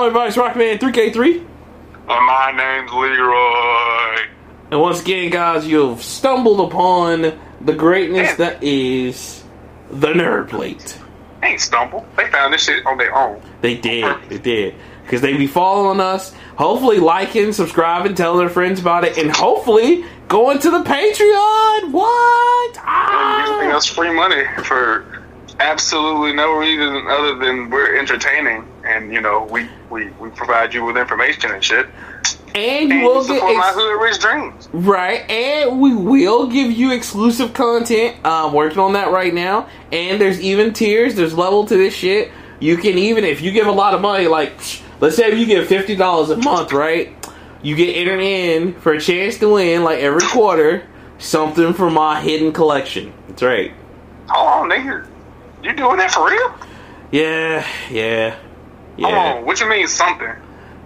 What's going on, everybody? It's Rockman 3K3. And my name's Leroy. And once again, guys, you've stumbled upon the greatness that is the Nerd Plate. Ain't stumble. They found this shit on their own. They did. They did. Because they be following us, hopefully liking, subscribing, telling their friends about it, and hopefully going to the Patreon. What? Ah! giving us free money for absolutely no reason other than we're entertaining and, you know, we, we, we provide you with information and shit. And you And will you get support my ex- hood rich dreams. Right, and we will give you exclusive content. I'm working on that right now. And there's even tiers, there's level to this shit. You can even, if you give a lot of money, like, let's say if you give $50 a month, right? You get entered in for a chance to win, like every quarter, something from my hidden collection. That's right. Hold on, nigga. You doing that for real? Yeah, yeah, yeah. on. What you mean something?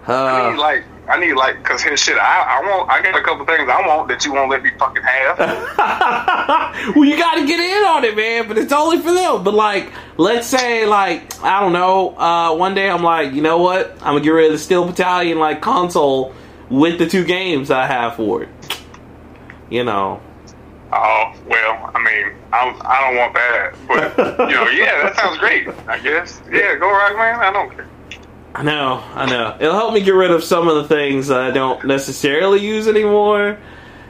I need Uh, like, I need like, cause here's shit. I, I want, I got a couple things I want that you won't let me fucking have. well, you got to get in on it, man. But it's only for them. But like, let's say, like, I don't know. Uh, one day, I'm like, you know what? I'm gonna get rid of the Steel Battalion like console with the two games I have for it. You know. Oh well, I mean, I, I don't want that, but you know, yeah, that sounds great. I guess, yeah, go rock, man. I don't care. I know, I know. It'll help me get rid of some of the things that I don't necessarily use anymore.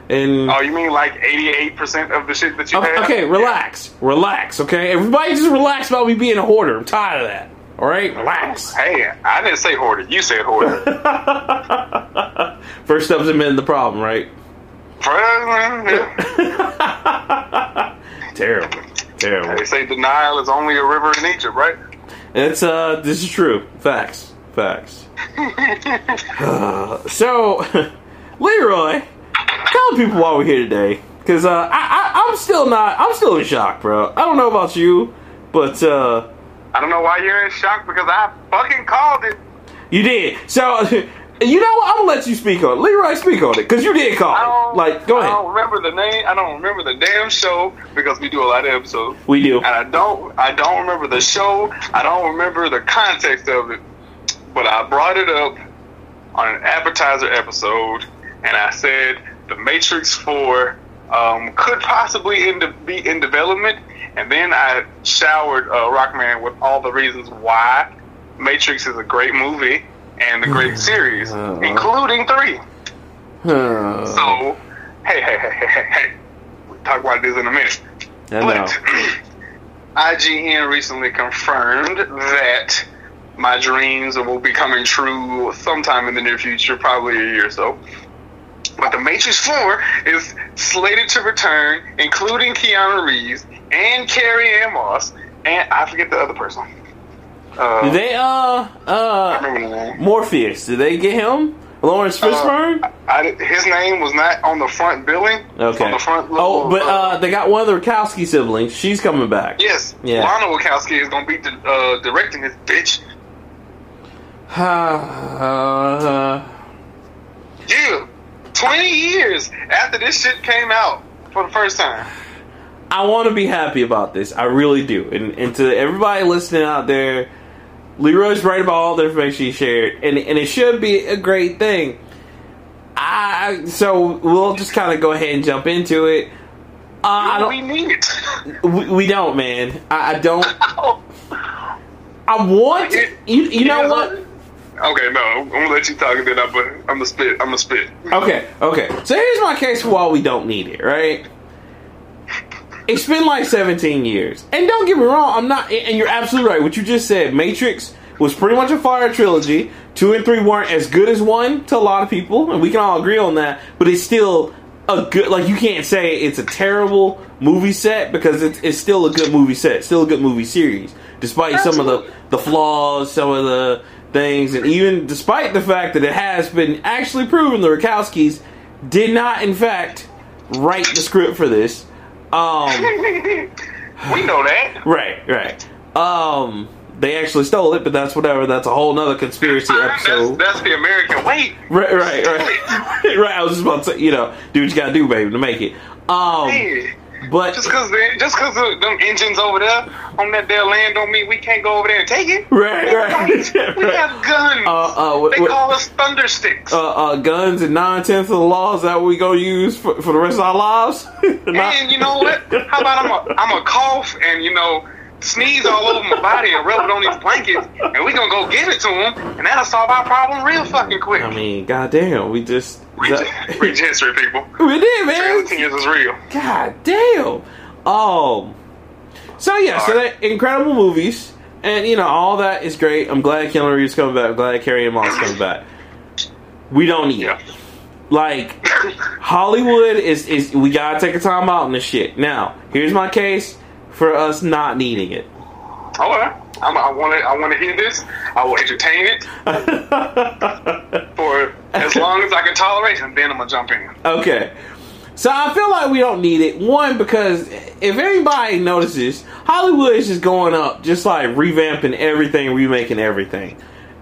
And Oh, you mean like eighty-eight percent of the shit that you okay, have? okay, relax, relax. Okay, everybody, just relax about me being a hoarder. I'm tired of that. All right, relax. Hey, I didn't say hoarder. You said hoarder. First step's admitting the problem, right? Terrible, terrible. they say denial is only a river in Egypt, right? It's uh, this is true. Facts, facts. Uh, so, Leroy, tell people why we're here today, because uh, I, I I'm still not, I'm still in shock, bro. I don't know about you, but uh, I don't know why you're in shock because I fucking called it. you did. So, you know what? I'm gonna let you speak on it. Leroy, speak on it, because you did call I it. Like, go I ahead. don't remember the name. I don't remember the damn show because we do a lot of episodes. We do. and I don't I don't remember the show. I don't remember the context of it. But I brought it up on an appetizer episode, and I said the Matrix Four um, could possibly in de- be in development. And then I showered uh, Rockman with all the reasons why Matrix is a great movie and a great series, Uh-huh. including three. Uh, So, hey, hey, hey, hey, hey, hey. We'll talk about this in a minute. I. But IGN recently confirmed that my dreams will be coming true sometime in the near future, probably a year or so. But The Matrix 4 is slated to return, including Keanu Reeves and Carrie-Anne Moss, and I forget the other person. Uh, Did they uh I uh remember the name. Morpheus? Did they get him? Laurence Fishburne? Uh, I, his name was not on the front billing. Okay. On the front Oh, but uh, they got one of the Wachowski siblings. She's coming back. Yes. Yeah. Lana Wachowski is gonna be di- uh, directing this bitch. Uh, Yeah. Twenty years after this shit came out for the first time. I want to be happy about this. I really do. And, and to everybody listening out there, Leroy's right about all the information he shared, and and it should be a great thing. I so we'll just kind of go ahead and jump into it. Uh, I we don't. need it. We, we don't, man. I, I don't. I want. To, you you know what? Okay, no, I'm gonna let you talk and then I'm gonna, I'm gonna spit. I'm gonna spit. Okay, okay. So here's my case for why we don't need it, right? It's been like 17 years. And don't get me wrong, I'm not, and you're absolutely right. What you just said, Matrix was pretty much a fire trilogy. Two and three weren't as good as one to a lot of people, and we can all agree on that, but it's still a good, like, you can't say it's a terrible movie set because it's, it's still a good movie set, still a good movie series, despite some of the, the flaws, some of the things, and even despite the fact that it has been actually proven the Wachowskis did not, in fact, write the script for this. Um, we know that. right, right. Um, they actually stole it, but that's whatever. That's a whole nother conspiracy That's, episode. that's the American way. Right, right, right, right. I was just about to say, you know, do what you gotta do, baby, to make it. Um, Hey, But Just cause they, just cause of them engines over there on that there land don't mean we can't go over there and take it. right, right, We right. have guns. Uh, uh, what- they what- call us thundersticks. uh, uh, guns and nine tenths of the laws that we gonna use for, for the rest of our lives. And you know what? How about I'm a I'm a cough and you know sneeze all over my body and rub it on these blankets and we gonna go give it to them and that'll solve our problem real fucking quick. I mean, goddamn, we just Read, read history, people. we did, man. Transylvania is real. God damn. Um. So yeah, so Alright. that incredible movies, and you know all that is great. I'm glad Keanu Reeves coming back. I'm glad Carrie-Anne Moss coming back. We don't need Yeah. it. Like Hollywood is is we gotta take a time out in this shit. Now, here's my case for us not needing it. All right. I'm, I want to. I want to hear this. I will entertain it for as long as I can tolerate, and then I'm gonna jump in. Okay. So I feel like we don't need it. One, because if anybody notices, Hollywood is just going up, just like revamping everything, remaking everything.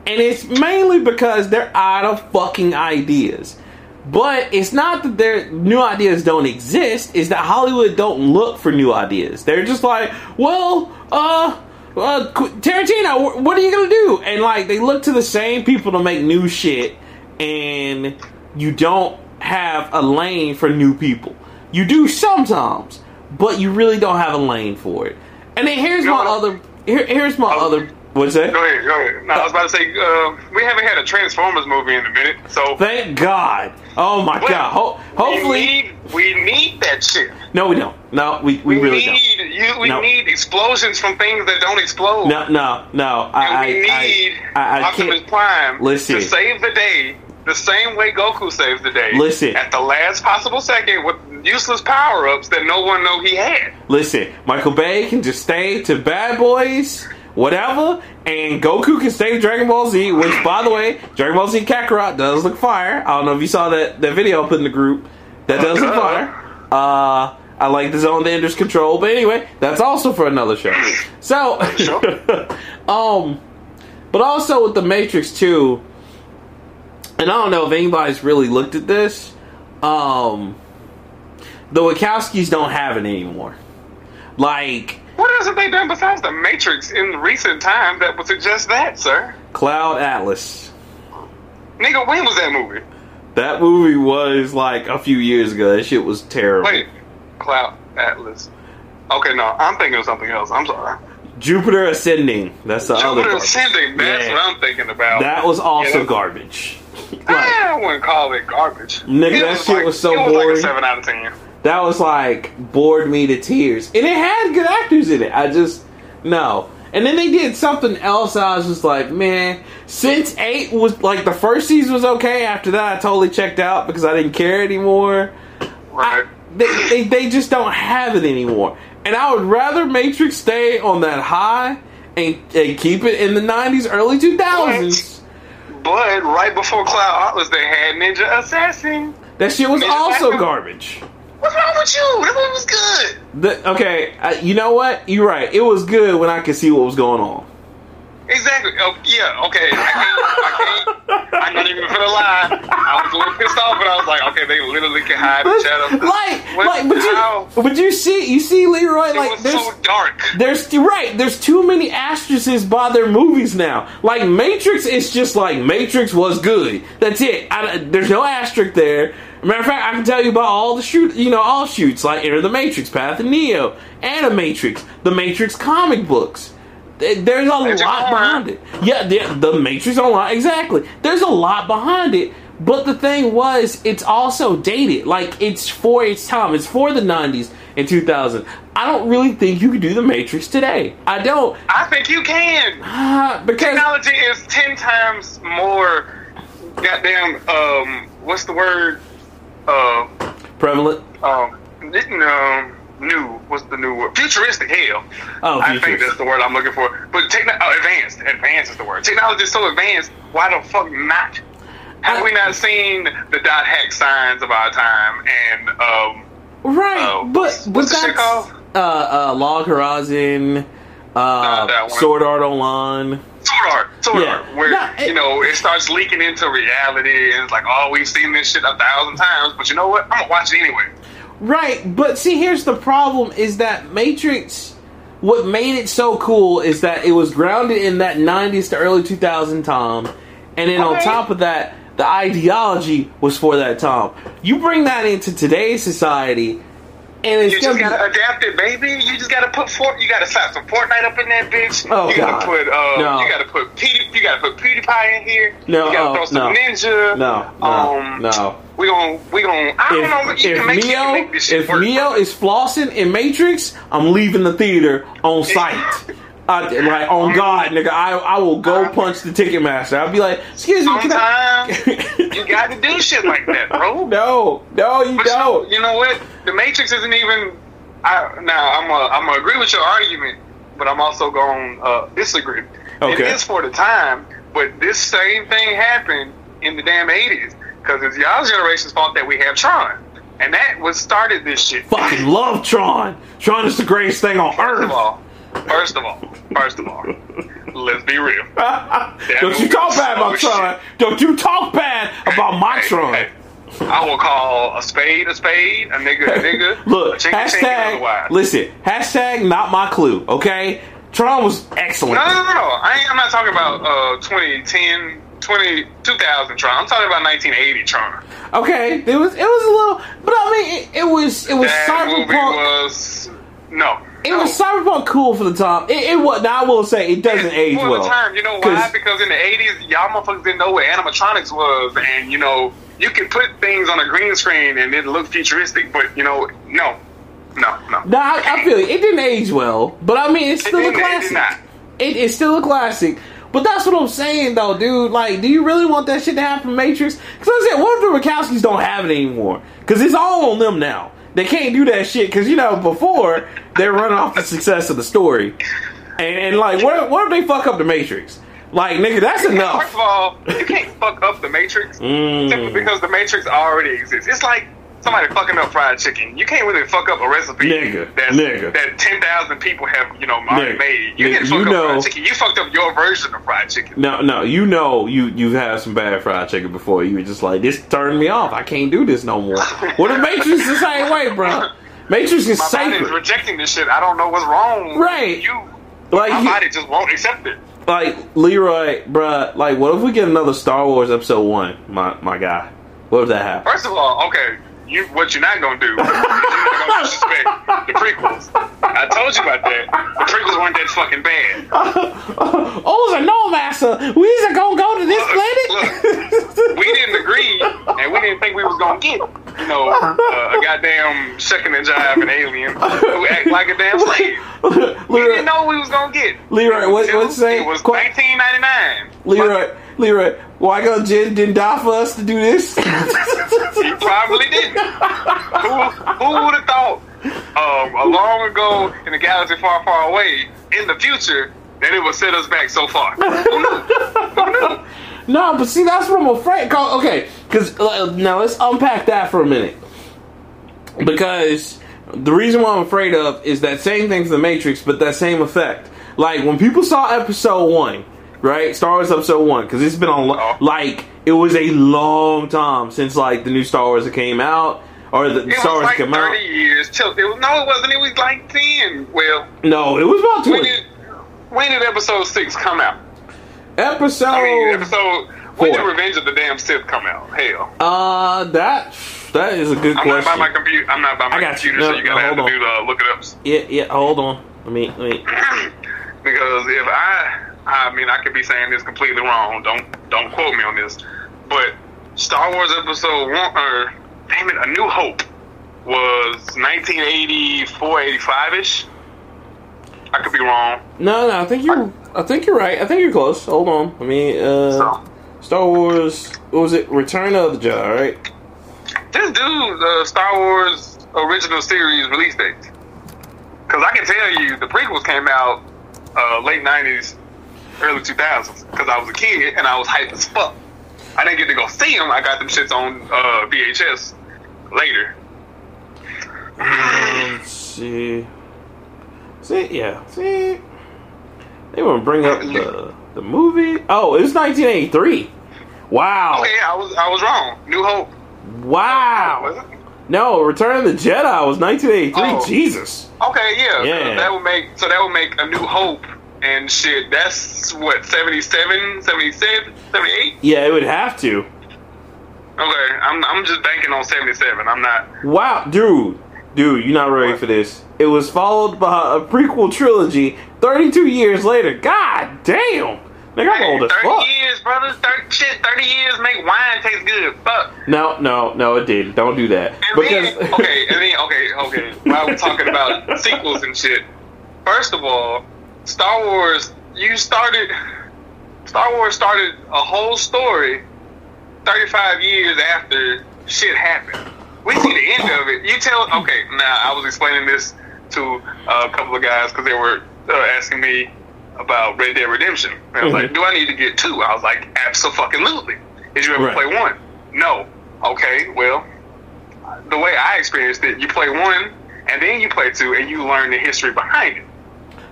And it's mainly because they're out of fucking ideas. But it's not that their new ideas don't exist, it's that Hollywood don't look for new ideas. They're just like, well, uh, uh, Qu- Tarantino, wh- what are you gonna do? And like, they look to the same people to make new shit, and you don't have a lane for new people. You do sometimes, but you really don't have a lane for it. And then here's my other, here, here's my other, what's that? Go ahead. Go ahead. No, I was about to say uh, we haven't had a Transformers movie in a minute, so Thank God. Oh my Well, God. Ho- hopefully, we need, we need that shit. no, we don't. No, we, we, We, really don't. need you. We No. need explosions from things that don't explode. No, no, no. I, and we I, need I, I Optimus. Prime Listen. to save the day the same way Goku saves the day. Listen. At the last possible second with useless power ups that no one knew he had. Listen, Michael Bay can just stay to Bad Boys, whatever, and Goku can stay to Dragon Ball Z. Which, by the way, Dragon Ball Z Kakarot does look fire. I don't know if you saw that that video I put in the group. That does look fire. Uh, I like the Zone the Ender's Control, but anyway, that's also for another show. So, um, but also with the Matrix 2, and I don't know if anybody's really looked at this. Um, the Wachowskis don't have it anymore. Like What else have they done besides the Matrix in recent times that would suggest that, sir? Cloud Atlas. Nigga, when was that movie? That movie was like a few years ago. That shit was terrible. Wait, Cloud Atlas. Okay, no, I'm thinking of something else. I'm sorry. Jupiter Ascending. That's the other. Jupiter. Ascending. That's Yeah. what I'm thinking about. That was also Yeah. garbage. like, I wouldn't call it garbage. Nigga, It that shit like, was so it was boring. like a seven out of ten. That was like bored me to tears, and it had good actors in it. I just no. And then they did something else. I was just like, man. Sense8 was like the first season was okay. After that, I totally checked out because I didn't care anymore. Right. they, they, they just don't have it anymore. And I would rather Matrix stay on that high and, and keep it in the 90s, early 2000s. But right before Cloud Atlas, they had Ninja Assassin. That shit was Ninja also Assassin? garbage. What's wrong with you? That movie was good. The, okay, uh, you know what? You're right. It was good when I could see what was going on. Exactly. Oh, yeah. Okay. I can't. I can't. I'm not even gonna lie. I was a little pissed off, but I was like, okay, they literally can hide in shadows. like, What- like, but how? you, but you see, you see, Leroy, It like, there's, so dark. There's right. There's too many asterisks by their movies now. Like Matrix is just like Matrix was good. That's it. I, there's no asterisk there. Matter of fact, I can tell you about all the shoot, you know, all shoots like Enter the Matrix, Path of Neo, and a Matrix, the Matrix comic books. There's a Matrix lot behind it. Yeah, the, the Matrix Online, exactly. There's a lot behind it. But the thing was, it's also dated. Like it's for its time. It's for the '90s and 2000. I don't really think you could do the Matrix today. I don't, I think you can. Because Technology is ten times more. Goddamn. Um. What's the word? Uh. prevalent. Um. No. New. What's the new word? Futuristic. Hell. Oh, I think that's the word I'm looking for. But techno- oh, advanced. Advanced is the word. Technology is so advanced. Why the fuck not? Have I- we not seen the dot hack signs of our time? And um. Right, Oh, but what's- but what's the shit called? uh, uh, Log Horizon, uh. Sword Art Online. Sword art, sword Yeah. art, where No, it- you know it starts leaking into reality, and it's like, oh, we've seen this shit a thousand times, but you know what? I'm gonna watch it anyway. Right, but see, here's the problem: is that Matrix. What made it so cool is that it was grounded in that '90s to early 2000 time, and then on top of that, the ideology was for that time. You bring that into today's society, and it's You just gotta adapt it, baby. You just gotta put Fort. You gotta slap some Fortnite up in that bitch. Oh, you gotta God. put. Uh, No. You gotta put Pewdie. You gotta put PewDiePie in here. No, You gotta oh, throw some no. Ninja. No, no, Um, no. We gon' we gon' I don't know. if, You if make, you Neo can make this shit if work. Neo bro. is flossing in Matrix, I'm leaving the theater on site. I, like on God, nigga, I I will go punch the Ticketmaster. I'll be like, excuse me, can I? You got to do shit like that, bro. no, no, you But don't. you know what? The Matrix isn't even. I, now I'm a, I'm gonna agree with your argument, but I'm also going to uh, disagree. It Okay. is for the time, but this same thing happened in the damn 80s because it's y'all's generation's fault that we have Tron, and that was started this shit. Fucking love Tron. Tron is the greatest thing on First of earth. First of all, first of all, let's be real. Don't you talk bad about Tron. Don't you talk bad about my Hey, Tron. hey, I will call a spade a spade, a nigga a nigga. Look, a chink a chink, hashtag, listen, hashtag not my clue, okay? Tron was excellent. No, no, no, no. I ain't, I'm not talking about uh, 2010, 20, 2000 Tron. I'm talking about 1980 Tron. Okay, it was it was a little, but I mean, it, it was it was That movie cyberpunk. was no. It no. was cyberpunk cool for the time. It, it was. Now I will say it doesn't It's age for well. the time. You know why? Because in the 80s, y'all motherfuckers didn't know what animatronics was, and you know you can put things on a green screen and it look futuristic, but you know, no, no, no. Nah, I, I feel you. It didn't age well, but I mean, it's still a it did classic. It, it's still a classic. But that's what I'm saying, though, dude. Like, do you really want that shit to happen Matrix? Because I said, what if the Wachowskis don't have it anymore? Because it's all on them now. They can't do that shit because you know before they're running off the success of the story, and, and like, what, what if they fuck up the Matrix? Like, nigga, that's enough. First of all, you can't fuck up the Matrix Mm. simply because the Matrix already exists. It's like somebody fucking up fried chicken. You can't really fuck up a recipe Nigga, that's, nigga. that ten thousand people have you know already Nigga, made. You nigga, didn't fuck you up know- fried chicken. You fucked up your version of fried chicken. No, no, you know you you've had some bad fried chicken before. You were just like, this turned me off. I can't do this no more. Well, the Matrix is the same way, bro. Matrix is My is rejecting this shit. I don't know what's wrong. Right. You. Like my you- body just won't accept it. Like Leroy, bruh, like what if we get another Star Wars episode one, my my guy? What if that happens? First of all, okay, you what you're not gonna do? You're not gonna disrespect the prequels. I told you about that. The prequels weren't that fucking bad. oh, it's a no master. We gonna go to this planet. we didn't agree, and we didn't think we was gonna get, you know, uh, a goddamn second and jive an alien who act like a damn slave. We didn't know we was gonna get. Leroy, what- Until what say? It was Qu- 1999. Leroy, Leroy, Qui-Gon Jinn didn't die for us to do this? He probably didn't. who who would have thought um, a long ago in the galaxy far, far away in the future that it would set us back so far? Who knew? Who knew? No, but see, that's what I'm afraid. 'cause- Okay, because uh, now let's unpack that for a minute. Because the reason why I'm afraid of is that same thing for the Matrix, but that same effect. Like when people saw Episode One, right? Star Wars Episode One, because it's been on lo- like it was a long time since like the new Star Wars came out or the It Star Wars like came 30 out. years till it was, no, it wasn't. It was like 10. Well, No, it was about when twenty. did when did Episode Six come out? Episode. I mean, Episode when did Revenge of the Damn Sith come out? Hell, uh, that that is a good I'm not question. by my computer. I'm not by my I got you. computer, No, so you gotta no, have to do the look it up. yeah, yeah. Hold on. Let me let me. because if I, I mean, I could be saying this completely wrong. Don't don't quote me on this, but Star Wars Episode One, or damn it, A New Hope was 1984, 85 ish. I could be wrong. No, no, I think you're. I think you're right. I think you're close. Hold on. I mean, uh, So Star Wars. What was it? Return of the Jedi, right? this dude, the Star Wars original series release date, because I can tell you the prequels came out uh, late 90s, early 2000s, because I was a kid and I was hyped as fuck. I didn't get to go see them. I got them shits on uh, VHS later. Um, let's see. See, yeah, see. They want to bring up the the movie. Oh, it was 1983. Wow. Okay, I was I was wrong. New Hope. Wow. No, Return of the Jedi was 1983. Oh. Jesus. Okay, yeah. Yeah. That would make so that would make a New Hope and shit. That's what 77, 77, 78? Yeah, it would have to. Okay, I'm I'm just banking on 77. I'm not. Wow, dude, dude, you're not ready What? for this. It was followed by a prequel trilogy 32 years later. God damn. Nigga, I'm old as 30 fuck. years, brother. 30, shit, 30 years make wine taste good. Fuck. No, no, no, it didn't. Don't do that. And Because then, okay, and then, okay, okay. While we're talking about sequels and shit, first of all, Star Wars, you started, Star Wars started a whole story 35 years after shit happened. We see the end of it. You tell, okay, now I was explaining this to a couple of guys because they were uh, asking me about Red Dead Redemption. And I was like, do I need to get two? I was like, absolutely. Did you ever Right. play one? No. Okay, well, the way I experienced it, you play one and then you play two and you learn the history behind it.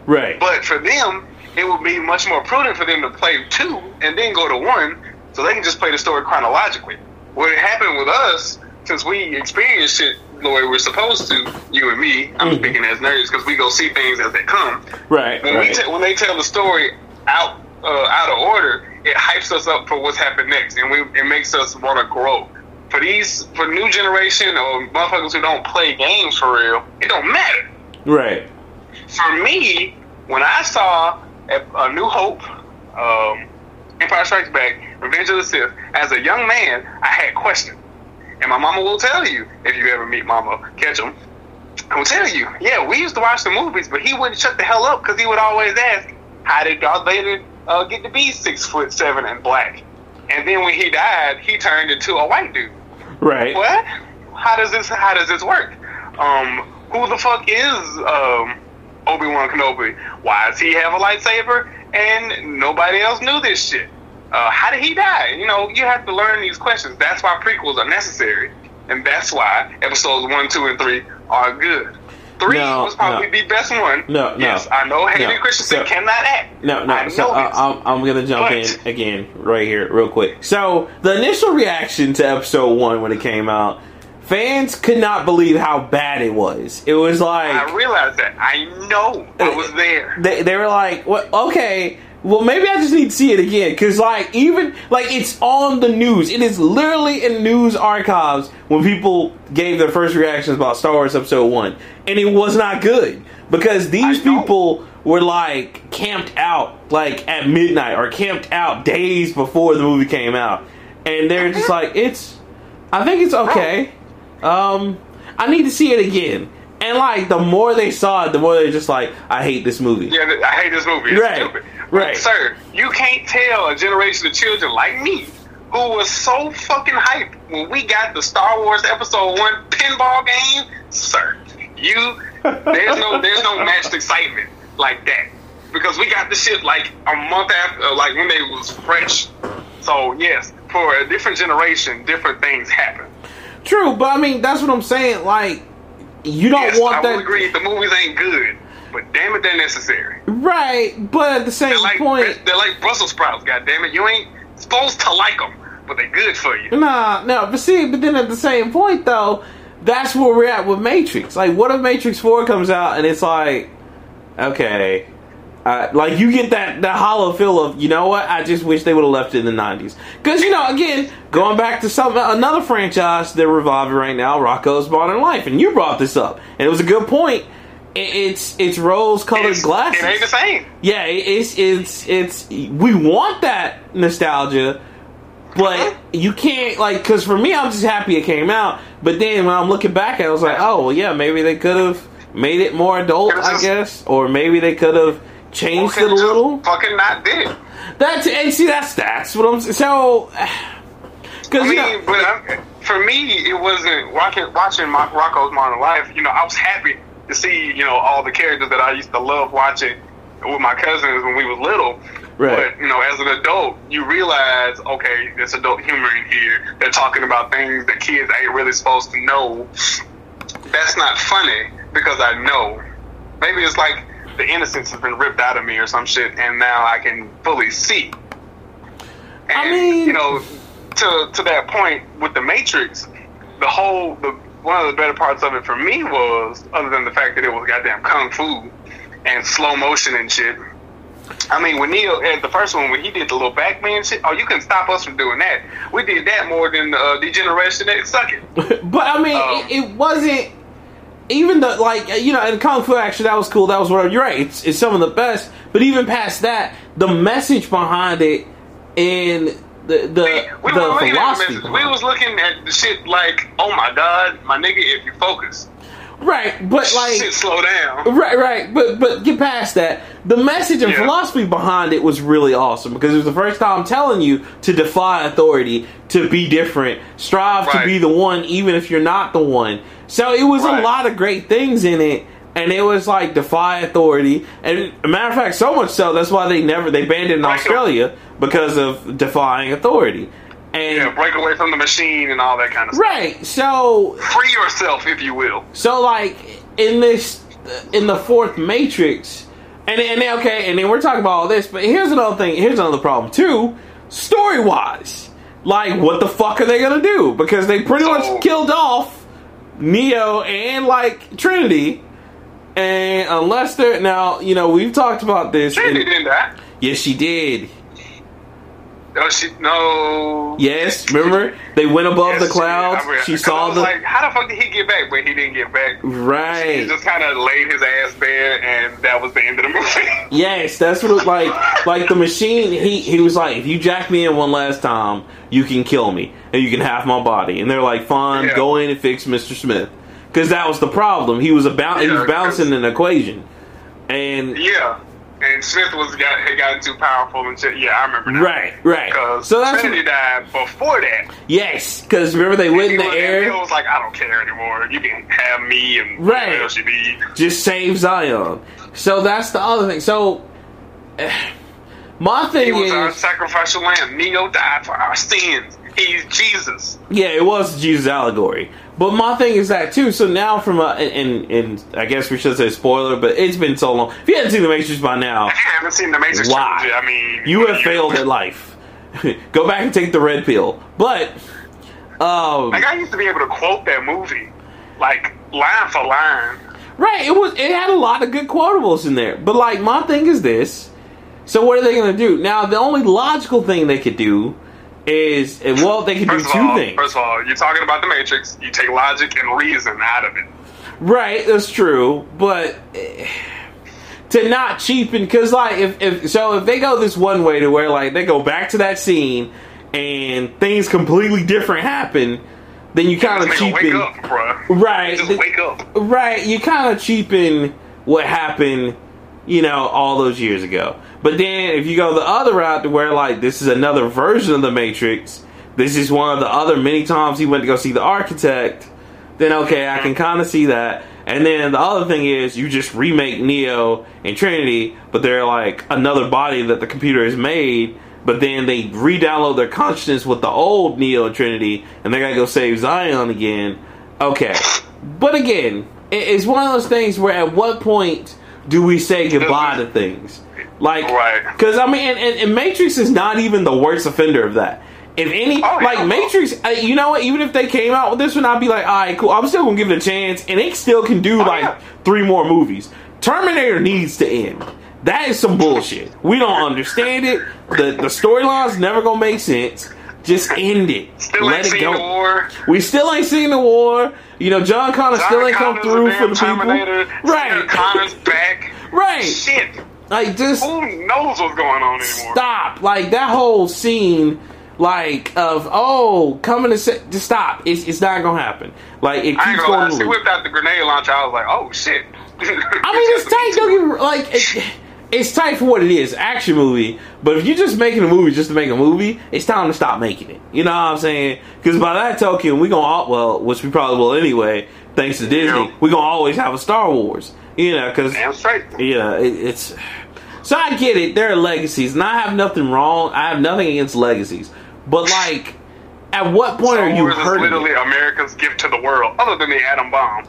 Right. But for them, it would be much more prudent for them to play two and then go to one so they can just play the story chronologically. What happened with us, since we experienced it the way we're supposed to, you and me, I'm Mhm. speaking as nerds because we go see things as they come. right, When, we right. te- when they tell the story out uh, out of order, it hypes us up for what's happened next, and we it makes us want to grow. For these, for new generation or motherfuckers who don't play games for real, it don't matter. right. For me, when I saw a, a New Hope, um, Empire Strikes Back, Revenge of the Sith, as a young man, I had questions, and my mama will tell you if you ever meet Mama Ketchum. I will tell you, yeah, we used to watch the movies, but he wouldn't shut the hell up because he would always ask, "How did Darth Vader uh, get to be six foot seven and black?" And then when he died, he turned into a white dude. Right. What? How does this? How does this work? Um, who the fuck is um, Obi Wan Kenobi? Why does he have a lightsaber and nobody else knew this shit? Uh, how did he die? You know, you have to learn these questions. That's why prequels are necessary, and that's why episodes one, two, and three are good. Three No, was probably no. the best one. No, no. Yes, I know Hayden No. Christensen So- cannot act. No, no. So uh. I'm, I'm gonna jump But- in again right here, real quick. So the initial reaction to episode one when it came out, fans could not believe how bad it was. It was like I realized that. I know. I was eh, there. they, they were like, "What? Okay, well, maybe I just need to see it again." Because like even like it's on the news. It is literally in news archives when people gave their first reactions about Star Wars Episode One, and it was not good because these people were like camped out like at midnight or camped out days before the movie came out, and they're just uh-huh. like, "It's, I think it's okay." Oh. Um, I need to see it again. And like the more they saw it, the more they're just like, I hate this movie. Yeah, I hate this movie. It's Right, stupid. right. Sir, you can't tell a generation of children like me who was so fucking hyped when we got the Star Wars Episode One pinball game. Sir, you there's no there's no matched excitement like that because we got the shit like a month after, like when they was fresh. So yes, for a different generation, different things happen. True, but I mean that's what I'm saying. Like, you don't Yes, want I that, will agree. The movies ain't good, but damn it, they're necessary. right? But at the same They're like point, they're like Brussels sprouts. God damn it, you ain't supposed to like them, but they're good for you. nah, no. But see, but then at the same point though, that's where we're at with Matrix. Like, what if Matrix Four comes out and it's like, okay. Uh, like you get that that hollow feel of you know what I just wish they would have left it in the nineties because you know again going back to some another franchise they're reviving right now Rocko's Modern Life and you brought this up and it was a good point It- it's it's rose colored glasses It ain't the same. yeah, it- it's it's it's we want that nostalgia, but you can't like because for me, I'm just happy it came out. But then when I'm looking back, at it, I was like, oh well, yeah, maybe they could have made it more adult, I guess, or maybe they could have changed it a little. Fucking not did. That's and see, that's that's what I'm so. Because I you know, but I'm, for me, it wasn't watching watching my, Rocko's Modern Life. You know, I was happy to see you know all the characters that I used to love watching with my cousins when we was little. Right. But you know, as an adult, you realize, okay, there's adult humor in here. They're talking about things that kids ain't really supposed to know. That's not funny because I know. Maybe it's like the innocence has been ripped out of me or some shit, and now I can fully see. And, I mean- you know, to to that point with the Matrix, the whole the one of the better parts of it for me was, other than the fact that it was goddamn kung fu and slow motion and shit. I mean, when Neil at the first one when he did the little Batman shit, oh, you can stop us from doing that. We did that more than uh, D-Generation X. Suck it. but I mean, Um, it, it wasn't even the like you know, in kung fu action that was cool. That was whatever. You're right. It's, it's some of the best. But even past that, the message behind it and the the we the at the philosophy. message. We was looking at the shit like, oh my god, my nigga, if you focus. Right, but like shit slow down. Right, right, but but get past that. The message and Yeah. philosophy behind it was really awesome because it was the first time telling you to defy authority, to be different, strive to be the one, even if you're not the one. So it was Right. a lot of great things in it, and it was like defy authority. And a matter of fact, so much so that's why they never they banned it in Right. Australia because of defying authority. And Yeah, break away from the machine and all that kind of stuff. right, so Free yourself, if you will. so like in this in the fourth Matrix, and and then, okay, and then we're talking about all this, but here's another thing. Here's another problem too. Story wise, like what the fuck are they gonna do? Because they pretty So- much killed off Neo and like Trinity. And unless they're now, you know, we've talked about this. Trinity and- didn't die. yes, she did. No, she no. Yes, remember they went above Yes, the clouds. She, I mean, saw I was the like, how the fuck did he get back? But he didn't get back. He right. just kind of laid his ass there, and that was the end of the movie. Yes, that's what it like. Like the machine, he he was like, if you jack me in one last time, you can kill me and you can have my body. And they're like, fine, Yeah. go in and fix Mister Smith, because that was the problem. He was about he Yeah, was balancing an equation, and yeah, and Smith was got had gotten too powerful and shit. Yeah, I remember. Now. right, right. Because So that's Trinity died before that. yes, because remember they went in the air, Bill was like, I don't care anymore. You can have me and Right. else you need. just save Zion. So that's the other thing. So my He thing was our sacrificial lamb. Neo died for our sins. He's Jesus. Yeah, it was Jesus allegory. But my thing is that too. So now, from a and, and I guess we should say spoiler, but it's been so long. If you haven't seen the Matrix by now, If you haven't seen the Matrix Why? trilogy, I mean, you have failed at life. Go back and take the red pill. But um, Like I used to be able to quote that movie, like line for line. right, it was it had a lot of good quotables in there. But like my thing is this. So what are they going to do now? The only logical thing they could do is well, they can do First of two all, things. first of all, you're talking about the Matrix. You take logic and reason out of it. Right, that's true, but to not cheapen because like if, if so if they go this one way to where like they go back to that scene and things completely different happen, then you kind of Just nigga, wake cheapen. up. Right, Just wake up. right, you kind of cheapen what happened, you know, all those years ago. But then if you go the other route to where like this is another version of the Matrix, this is one of the other many times he went to go see the architect, then okay, I can kind of see that. And then the other thing is you just remake Neo and Trinity, but they're like another body that the computer has made. But then they re-download their consciousness with the old Neo and Trinity, and they gotta go save Zion again. Okay, but again, it's one of those things where at what point do we say goodbye to things? Like, Right. because I mean, and, and, and Matrix is not even the worst offender of that. If any, Oh, like. Matrix, uh, you know what? Even if they came out with this one, I'd be like, all right, cool. I'm still gonna give it a chance, and it still can do Oh, like yeah. three more movies. Terminator needs to end. That is some bullshit. We don't understand it. The the storyline's never gonna make sense. Just end it. Still Let ain't it seen go. the war. We still ain't seen the war. You know, John Connor John still ain't come through for the people. Terminator. Sarah Right. Connor's back. Right. Shit. Like just Who knows what's going on anymore? stop. Like that whole scene, like of oh coming to say, just stop. It's it's not gonna happen. Like it keeps lie. going. She whipped out the grenade launcher. I was like, oh shit. I mean, it's tight. Don't get like it, it's tight for what it is, action movie. But if you're just making a movie just to make a movie, it's time to stop making it. You know what I'm saying? Because by that token, we gonna al- well, which we probably will anyway, thanks to Disney, Yeah. we gonna always have a Star Wars. You know, because yeah, it, it's. So I get it. There are legacies, and I have nothing wrong. I have nothing against legacies, but like, at what point Star are you Wars is hurting? literally it? America's gift to the world, other than the atom bomb.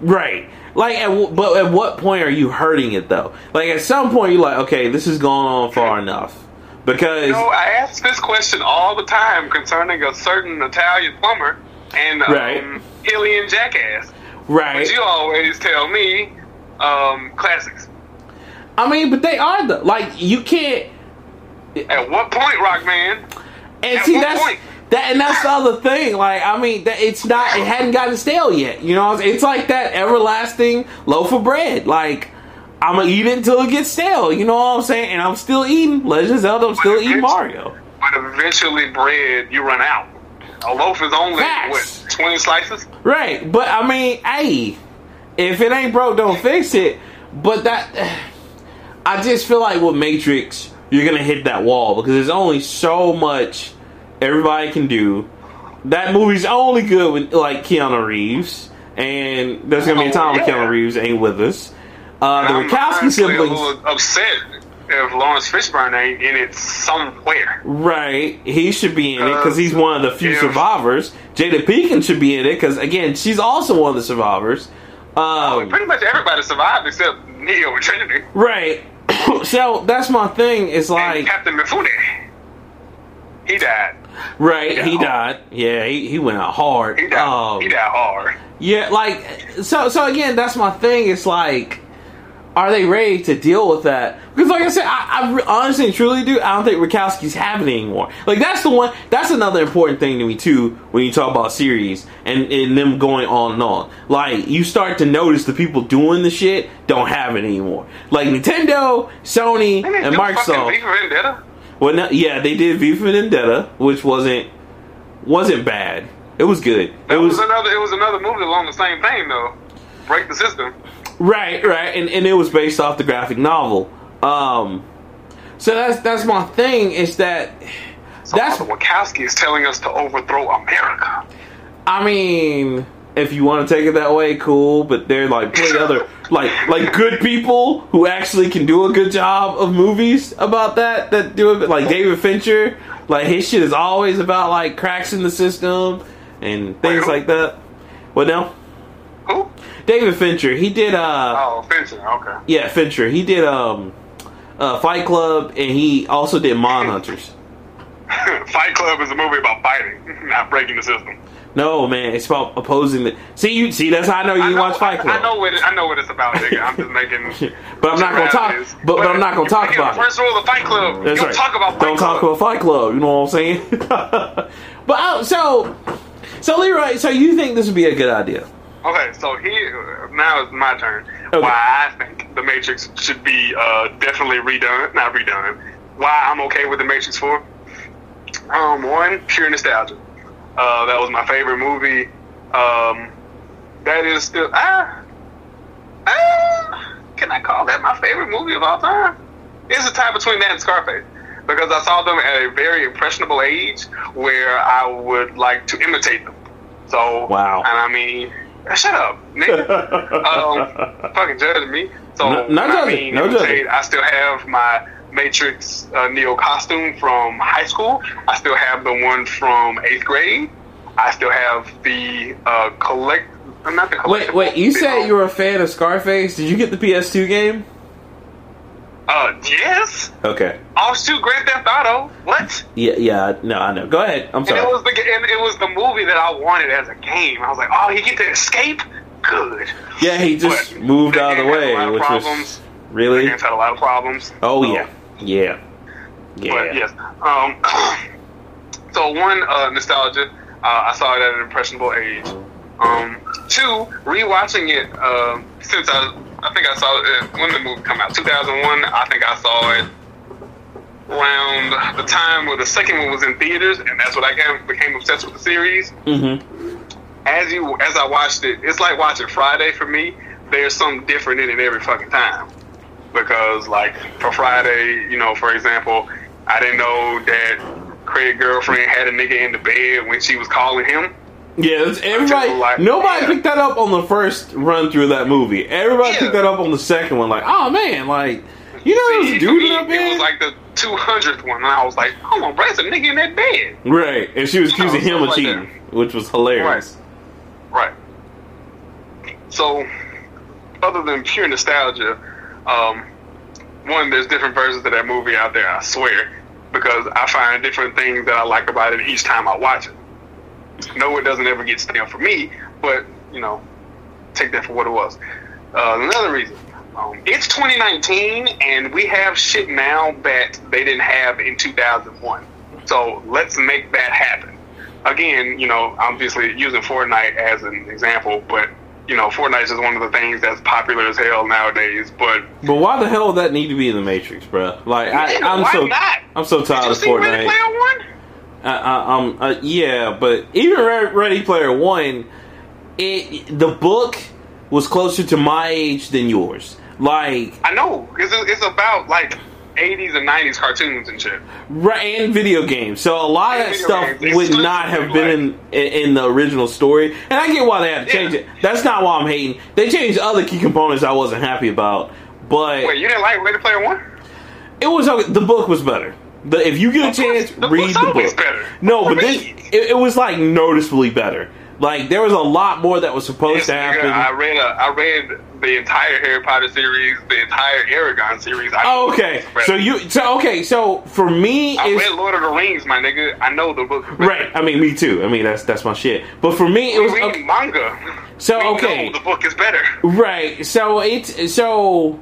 Right. Like, at, w- but at what point are you hurting it though? Like, at some point, you're like, okay, this is going on far enough because You know, I ask this question all the time concerning a certain Italian plumber, and um, Right. Hilly and Jackass. right. But you always tell me um, classics. I mean, but they are the like you can't. At what point, Rockman? And At see, what that's point? that, and that's the other thing. Like, I mean, that it's not. It hadn't gotten stale yet. You know, it's like that everlasting loaf of bread. Like, I'm gonna eat it until it gets stale. You know what I'm saying? And I'm still eating Legend of Zelda. I'm still eating Mario. But eventually, bread you run out. A loaf is only Facts. what twenty slices. Right, but I mean, hey, if it ain't broke, don't fix it. But that, I just feel like with Matrix, you're gonna hit that wall because there's only so much everybody can do. That movie's only good with like Keanu Reeves, and there's gonna be a time when Oh. Keanu Reeves ain't with us. Uh, the Wachowski siblings, upset if Laurence Fishburne ain't in it somewhere. right? He should be in it because Uh, he's one of the few yeah. survivors. Jada Pinkett should be in it because again, she's also one of the survivors. Um, Pretty much everybody survived except Neo and Trinity Right. so that's my thing. It's and like Captain Mifune. He died. right, he Yeah. died. Yeah, he, he went out hard. He died. Um, he died hard. Yeah, like so so again, that's my thing. It's like are they ready to deal with that? Because, like I said, I, I honestly and truly do. I don't think Wachowski's having it anymore. Like that's the one. That's another important thing to me too when you talk about series and, and them going on and on. Like you start to notice the people doing the shit don't have it anymore. Like Nintendo, Sony, and Microsoft. V for Vendetta. Well, no, yeah, they did V for Vendetta, which wasn't wasn't bad. It was good. That it was, was another. It was another movie along the same thing though. Break the system. Right, right, and, and it was based off the graphic novel. Um, so that's that's my thing. Is that So that's what Wachowski is telling us to overthrow America. I mean, if you want to take it that way, cool. But they're like plenty other like like good people who actually can do a good job of movies about that. That do it like David Fincher. Like his shit is always about like cracks in the system and things Wait, like that. What now? David Fincher. He did uh Oh, Fincher. Okay. yeah Fincher. He did um uh Fight Club and he also did Mon Hunters. Fight Club is a movie about fighting, not breaking the system. No man, it's about opposing the. See you see that's how I know you I know, watch Fight Club. I know what it, I know what it's about, nigga. I'm just making. But I'm not gonna talk. But, but I'm not gonna talk about. First rule of the Fight Club. That's Don't right. talk about Fight Don't Club. talk about Fight Club. You know what I'm saying? but uh, so, so Leroy, so you think this would be a good idea? Okay, so here now it's my turn. Okay. Why I think the Matrix should be uh, definitely redone, not redone. Why I'm okay with the Matrix Four. Um, one pure nostalgia. Uh, that was my favorite movie. Um, that is still ah, ah. Can I call that my favorite movie of all time? It's a tie between that and Scarface because I saw them at a very impressionable age where I would like to imitate them. So Wow. and I mean, shut up, nigga. um, fucking judging me. So No- no when I mean no judging. I still have my Matrix uh, Neo costume from high school. I still have the one from eighth grade. I still have the uh, collect. uh, Not the Wait, wait. You said you were a fan of Scarface. Did you get the PS2 game? Uh, yes. Okay. Offshoot Grand Theft Auto. What? Yeah, yeah. No, I know. Go ahead. I'm And it sorry. was the and it was the movie that I wanted as a game. I was like, oh, he get to escape. Good. Yeah, he just But moved out of the game had a way, of which problems. The really. game's had a lot of problems. Oh So- yeah, yeah, yeah. But yes. Um, so one uh, nostalgia. Uh, I saw it at an impressionable age. Um, two, rewatching it uh, since I I think I saw it when the movie come out 2001. I think I saw it around the time where the second one was in theaters, and that's what I became, became obsessed with the series. Mm-hmm. As you as I watched it, it's like watching Friday for me. There's something different in it every fucking time because like for Friday, you know, for example, I didn't know that Craig's girlfriend had a nigga in the bed when she was calling him. Yeah, it's, everybody. Like- nobody yeah. picked that up on the first run through of that movie. Everybody Yeah. picked that up on the second one. Like, oh man, like you know, See, this dude in that it was like the 200th one, and I was like, hold on, bro, it's a nigga in that bed. right, and she was You know, accusing him of like cheating, which was hilarious. Right. So, other than pure nostalgia, um, one, there's different versions of that movie out there, I swear, because I find different things that I like about it each time I watch it. No, it doesn't ever get stale for me, but you know, take that for what it was. Uh, another reason. Um, it's 2019, and we have shit now that they didn't have in 2001. So let's make that happen. Again, you know, obviously using Fortnite as an example, but you know, Fortnite is one of the things that's popular as hell nowadays. But But why the hell would that need to be in the Matrix, bro? Like I, I'm, why so not? I'm so tired of Fortnite. Uh, uh, um, uh, yeah, but even Ready Player One, it the book was closer to my age than yours. Like, I know, because it's about like 80s and 90s cartoons and shit. right, and video games. So a lot of that stuff games. Would not have been in, in in the original story, and I get why they had to change Yeah. it. That's not why I'm hating. They changed other key components I wasn't happy about, but Wait, you didn't like Ready Player One? it was okay. The book was better. The, if you get a course, chance, the read the book. better. No, but this it, it was like noticeably better. Like there was a lot more that was supposed Yes, to nigga, happen. I read a, I read the entire Harry Potter series, the entire Eragon series. I Oh, okay. So you so okay. So for me, I read Lord of the Rings, my nigga. I know the book. right. I mean, me too. I mean, that's that's my shit. But for me, it We was read okay, manga. So, We okay. know the book is better. right. So it's so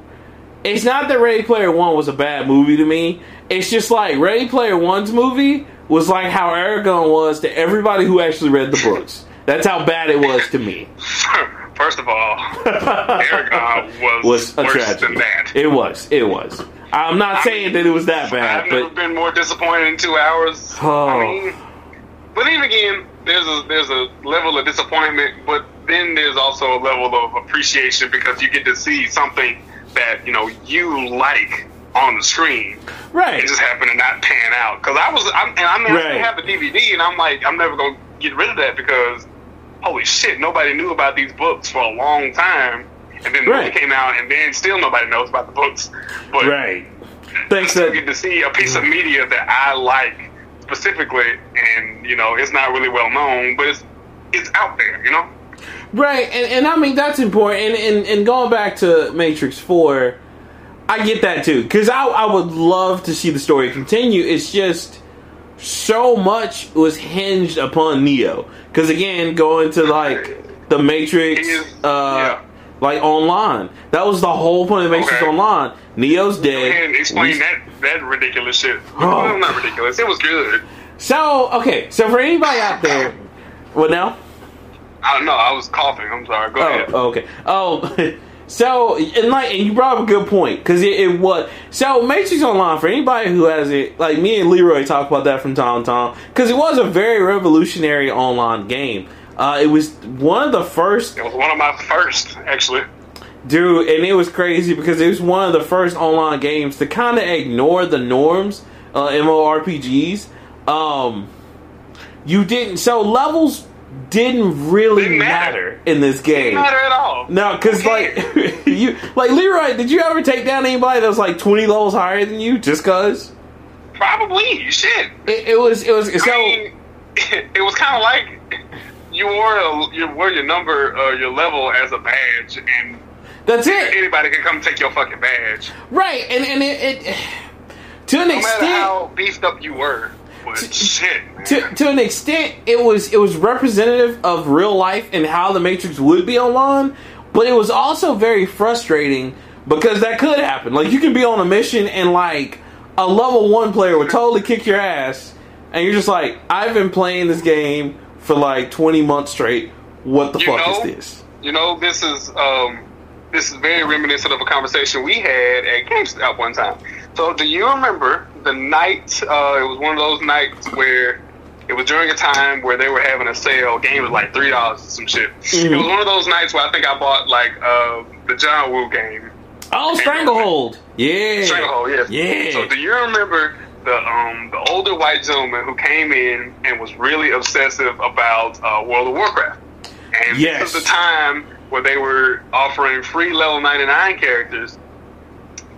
it's not that Ready Player One was a bad movie to me. It's just like Ready Player One's movie was like how Eragon was to everybody who actually read the books. That's how bad it was to me. First of all, Eragon was, was a worse tragedy. than that. It was. It was. I'm not I saying mean, that it was that bad, I've never been more disappointed in two hours. Oh. I mean, but then again, there's a there's a level of disappointment, but then there's also a level of appreciation because you get to see something that you know you like on the screen. right. It just happened to not pan out because I was, I'm, and I mean, I Right. still have the DVD, and I'm like, I'm never gonna get rid of that because holy shit, nobody knew about these books for a long time. And then the Right. movie came out, and then still nobody knows about the books. But Right. Thanks to uh, get to see a piece of media that I like specifically, and you know, it's not really well known, but it's it's out there, you know. Right, and, and I mean that's important. And, and and going back to Matrix Four, I get that too because I I would love to see the story continue. It's just so much was hinged upon Neo because again going to like the Matrix, uh, yeah. like online. That was the whole point of Matrix Okay. Online. Neo's dead. Explain We- that that ridiculous shit. Oh. Well, not ridiculous. It was good. So okay, so for anybody out there, what now? I don't know. I was coughing. I'm sorry. Go ahead. Oh, okay. Oh, so and like, and you brought up a good point because it, it was so Matrix Online for anybody who has it. Like me and Leroy talk about that from time to time because it was a very revolutionary online game. Uh, it was one of the first, It was one of my first, actually. dude, and it was crazy because it was one of the first online games to kind of ignore the norms, uh, MMORPGs. Um, you didn't so levels didn't really Didn't matter. matter. in this game. Didn't matter at all. No, because like you, like Leroy, did you ever take down anybody that was like twenty levels higher than you just cause? Probably. Shit. It, it was it was so I mean, it was kind of like you wore a, you wore your number, uh, your level as a badge, and that's it, anybody can come take your fucking badge, right? And and it, it to an no extent, how beefed up you were. But shit, to to an extent, it was it was representative of real life and how the Matrix would be online, but it was also very frustrating because that could happen. Like you can be on a mission and like a level one player would totally kick your ass, and you're just like, I've been playing this game for like 20 months straight. What the You fuck know? is this? You know, this is um, this is very reminiscent of a conversation we had at GameStop one time. So, do you remember the night? Uh, it was one of those nights where it was during a time where they were having a sale. Game was like three dollars or some shit. It was one of those nights where I think I bought like uh, the John Woo game. Oh, Stranglehold. Yeah. Stranglehold, Yeah, Yeah. So, do you remember the um, the older white gentleman who came in and was really obsessive about uh, World of Warcraft? And Yes. this is the time where they were offering free level 99 characters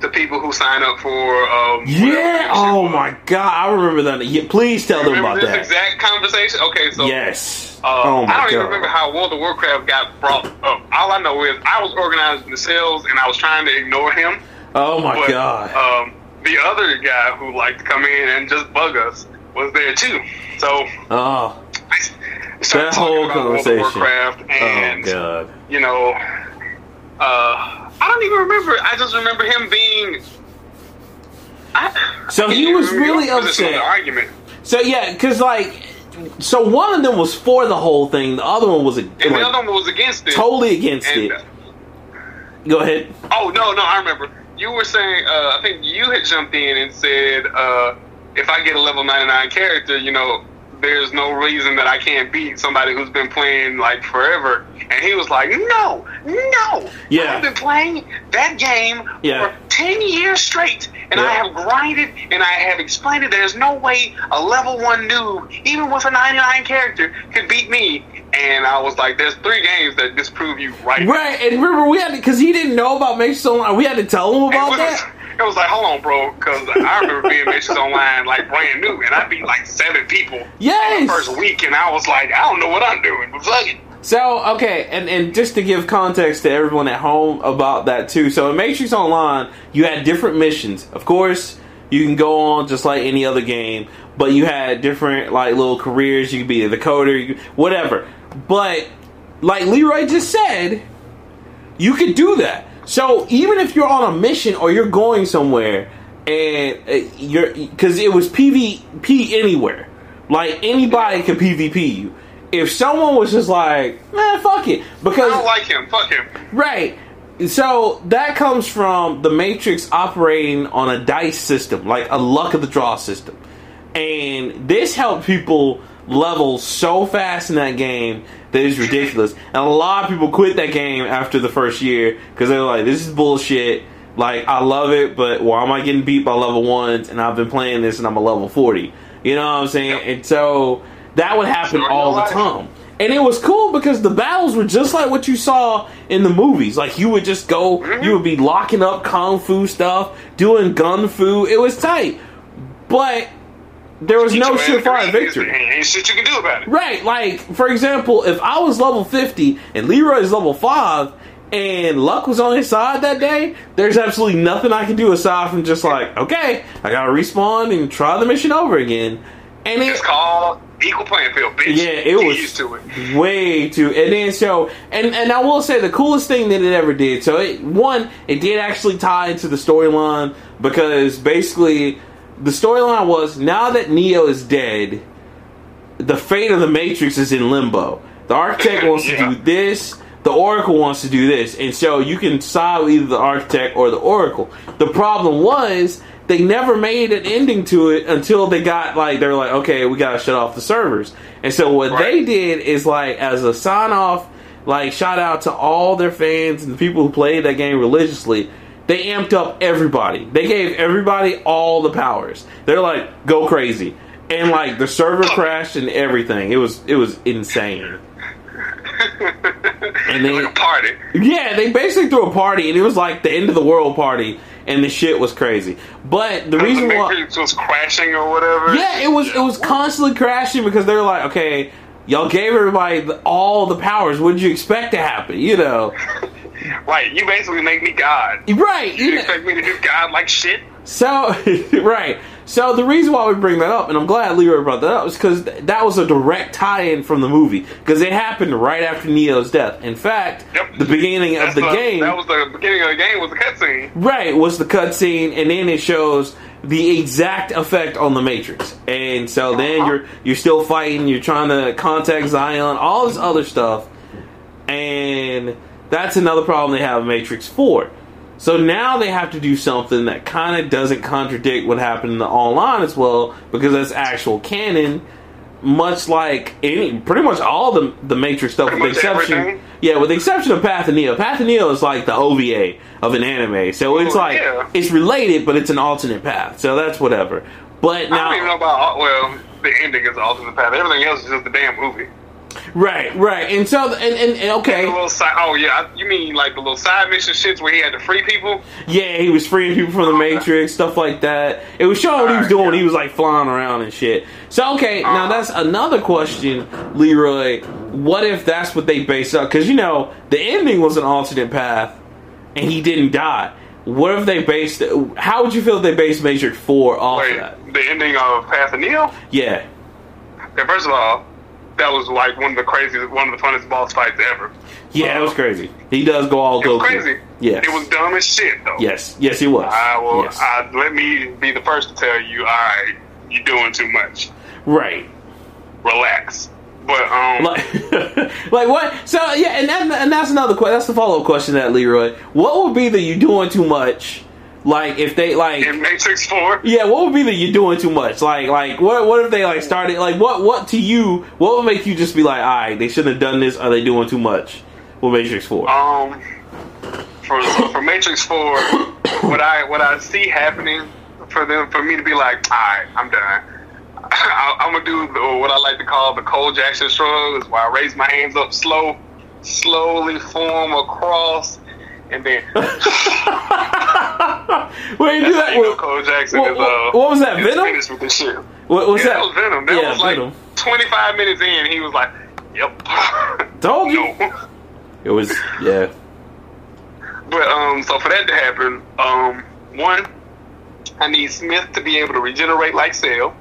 to people who sign up for. Um, Yeah. Oh was. my god, I remember that. Yeah, please tell them about that. exact conversation? Okay, so. Yes. Uh, oh my I don't even remember how World of Warcraft got brought up. All I know is I was organizing the sales and I was trying to ignore him. oh my But, god. Um, the other guy who liked to come in and just bug us was there too. So oh. That whole about World of conversation. Warcraft, and oh god. you know, uh, I don't even remember. I just remember him being. I, So I he was really your position on upset. The argument. So yeah, because like, so one of them was for the whole thing. The other one was And the other one was against it. totally against and, it. Go ahead. Oh no, no, I remember. You were saying, uh, I think you had jumped in and said, uh, if I get a level ninety nine character, you know, there's no reason that I can't beat somebody who's been playing like forever. And he was like, no, no. Yeah. I've been playing that game Yeah. for ten years straight, and I have grinded and I have explained it. There's no way a level one noob, even with a ninety nine character, could beat me. And I was like, there's three games that disprove you right. Right, and remember we had to, because he didn't know about Make So Long. We had to tell him about that. It was like, hold on, bro, because I remember being Matrix Online like brand new, and I beat like seven people Yes. the first week, and I was like, I don't know what I'm doing, but fuck it. So okay, and and just to give context to everyone at home about that too. So in Matrix Online, you had different missions. Of course, you can go on just like any other game, but you had different like little careers. You could be the coder, you whatever. But like Leroy just said, you could do that. So even if you're on a mission or you're going somewhere and uh, you're because it was PvP anywhere, like anybody could PvP you. If someone was just like, man, fuck it, because I don't like him. Fuck him. Right. So that comes from the Matrix operating on a dice system, like a luck of the draw system. And this helped people level so fast in that game that it's ridiculous. And a lot of people quit that game after the first year because they're like, this is bullshit. Like, I love it, but why am I getting beat by level ones? And I've been playing this and I'm a level 40. You know what I'm saying? Yep. And so that would happen of all the time. And it was cool because the battles were just like what you saw in the movies. Like you would just go, Mhm. you would be locking up kung fu stuff, doing gun fu. It was tight, but there was no surefire victory. Ain't, shit you can do about it. Right, like for example, if I was level fifty and Leroy's level five, and luck was on his side that day, there's absolutely nothing I can do aside from just like, okay, I gotta respawn and try the mission over again. And it, It's called equal playing field, bitch. yeah, it Get was used to it. way too. And then so, and and I will say the coolest thing that it ever did. So it one, it did actually tie into the storyline because basically the storyline was now that Neo is dead, the fate of the Matrix is in limbo. The Architect wants Yeah. to do this. The Oracle wants to do this, and so you can side with either the Architect or the Oracle. The problem was they never made an ending to it until they got like they were like, okay, we gotta shut off the servers. And so what they did is like as a sign off, like shout out to all their fans and the people who played that game religiously. They amped up everybody. They gave everybody all the powers. They're like, go crazy. And like the server crashed and everything. It was it was insane. and then- like a party. Yeah, they basically threw a party and it was like the end of the world party and the shit was crazy. But the reason the why Matrix was crashing or whatever. Yeah, it was it was constantly crashing because they were like, okay, y'all gave everybody all the powers. What did you expect to happen? You know, Right, you basically make me God. right? You You know, expect me to do God like shit? so right. So the reason why we bring that up, and I'm glad Leroy brought that up, is because that was a direct tie-in from the movie because it happened right after Neo's death. In fact, Yep. the beginning That's of the, game, That was the beginning of the game was the cutscene. right, was the cutscene, and then it shows the exact effect on the Matrix. And so then Uh-huh. you're you're still fighting, you're trying to contact Zion, all this other stuff, and that's another problem they have in Matrix Four. So now they have to do something that kind of doesn't contradict what happened in the online as well, because that's actual canon. Much like any, pretty much all the the Matrix stuff, Pretty with the exception, everything? yeah, with the exception of Path of Neo. Path of Neo is like the OVA of an anime, so it's like yeah. it's related, but it's an alternate path. So that's whatever. But I don't even know now, about well, the ending is alternate path. Everything else is just the damn movie. Right, right, and so and, and, and The okay, little side, oh yeah, you mean like the little side mission shits where he had to free people? yeah, he was freeing people from the. Matrix, stuff like that. It was showing what he was doing. yeah. He was like flying around and shit. So okay, now Uh-huh. that's another question, Leroy. What if that's what they base up? Because you know the ending was an alternate path, and he didn't die. What if they based? How would you feel if they based Matrix Four off Wait, that? the ending of Path of Neo? Yeah, Okay, first of all, that was like one of the craziest, one of the funnest boss fights ever. Yeah, it was crazy. He does go all It was Goku. crazy. Yes. It was dumb as shit though. Yes. Yes, he was. I will. Yes. I, let me be the first to tell you. All right, you're doing too much. right. Relax. But um, Like, like what? So yeah, and that, and that's another question. That's the follow up question, that Leroy. What would be the you doing too much? Like if they like, in Matrix Four, yeah, what would be the you doing too much? Like, like what? What if they like started? Like, what? What to you? What would make you just be like, all right, they shouldn't have done this. Are they doing too much? With Matrix Four. um, for for Matrix Four, what I what I see happening for them for me to be like, all right, I'm done. I, I'm gonna do what I like to call the Cole Jackson shrug, is where I raise my hands up slow, slowly form a cross, and then Wait, do that. you know Cole Jackson what- is, uh, what was that, Venom? finished with this shit. what was yeah, that? that was Venom. That yeah, was like Venom. 25 minutes in, he was like, "Yep." Told you. no. It was yeah. But um, so for that to happen, um, one, I need Smith to be able to regenerate like Cell,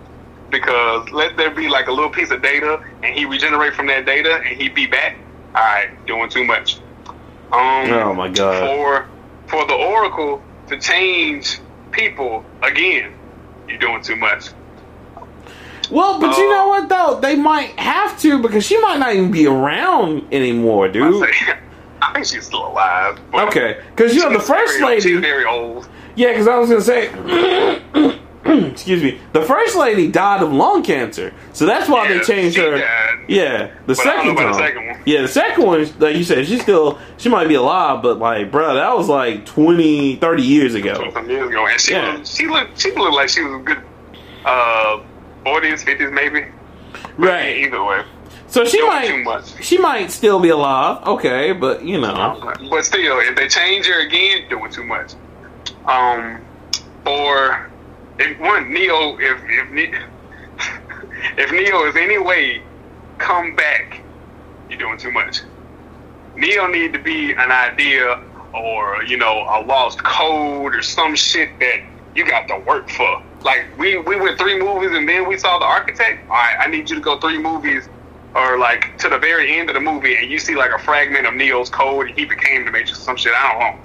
because let there be like a little piece of data, and he regenerate from that data, and he be back. All right, doing too much. Um, Oh my god. for for the Oracle to change people again, you're doing too much. Well, but you Oh. know what though? They might have to because she might not even be around anymore, I dude. say- I think she's still alive. Okay, because you know the first very- She's lady. very old. Yeah, because I was gonna say, excuse me, the first lady died of lung cancer, so that's why they changed her. died. Yeah, the But I don't second know about time. the second one. Yeah, the second one, like you said, she's still she might be alive, but like, bro, that was like 20, 30 years ago. some years ago, and she Yeah. was, she looked she looked like she was a good uh, 40s, 50s, maybe. Right. Either way, So she might she might still be alive. Okay, but you know. but still, if they change her again, doing too much. Um, or if one Neo, if if Ne- if Neo is any way come back, you're doing too much. Neo need to be an idea or you know a lost code or some shit that you got to work for. Like we we went three movies and then we saw the architect. All right, I need you to go three movies or like to the very end of the movie and you see like a fragment of Neo's code and he became the Matrix some shit. I don't know.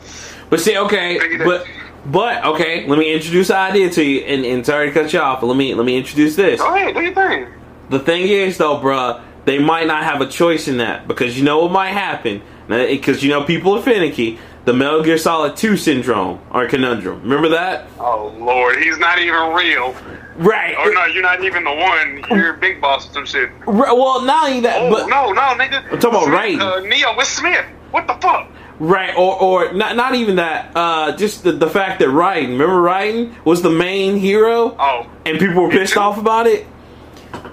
But see, okay, but but okay, let me introduce the idea to you, and, and sorry to cut you off, but let me let me introduce this. Go ahead, do your thing. The thing is, though, bruh, they might not have a choice in that because you know what might happen. Because you know people are finicky. The Metal Gear Solid Two syndrome or conundrum. Remember that? Oh Lord, he's not even real. Right. Oh no, you're not even the one. You're a big boss or some shit. Right, well, not only that, Oh but no, no, nigga. I'm talking about Smith, Raiden. Uh, Neo with Smith. What the fuck? Right, or or not not even that. Uh, just the, the fact that Raiden, remember Raiden was the main hero, Oh, and people were pissed off about it.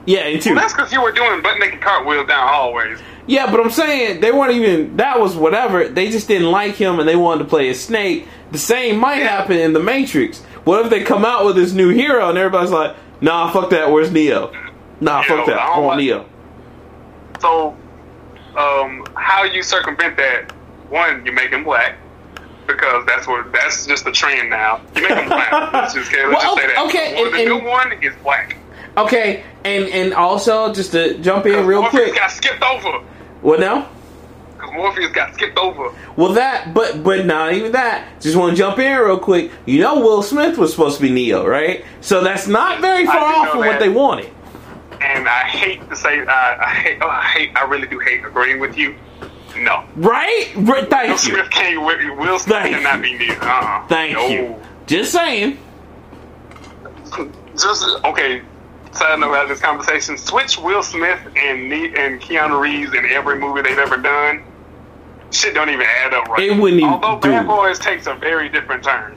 Yeah, in two. well, that's because you were doing butt naked cartwheels down hallways. Yeah, but I'm saying they weren't even. That was whatever. They just didn't like him, and they wanted to play a snake. The same might Yeah. happen in the Matrix. What if they come out with this new hero, and everybody's like, "Nah, fuck that. Where's Neo? Nah, fuck that. I want like- Neo." So, um, how you circumvent that? One, you make him black because that's what that's just the trend now. You make him black. let's just, let's Well, just say that. okay, Well, and- the and- new one is black. Okay, and and also just to jump in real quick. Morpheus quick. got skipped over What now? because Morpheus got skipped over. Well, that, but but not even that. Just want to jump in real quick. You know, Will Smith was supposed to be Neo, right? So that's not very far off from what they wanted. And I hate to say, I, I hate, oh, I hate, I really do hate agreeing with you. No, Right? Right, Will Thank you. Smith can't. Will Smith Thank cannot be Neo. Uh-uh. Thank no. you. Just saying. Just okay. Side note out of this conversation: switch Will Smith and Ne- and Keanu Reeves in every movie they've ever done. Shit don't even add up right. It wouldn't even Although do. Bad Boys takes a very different turn.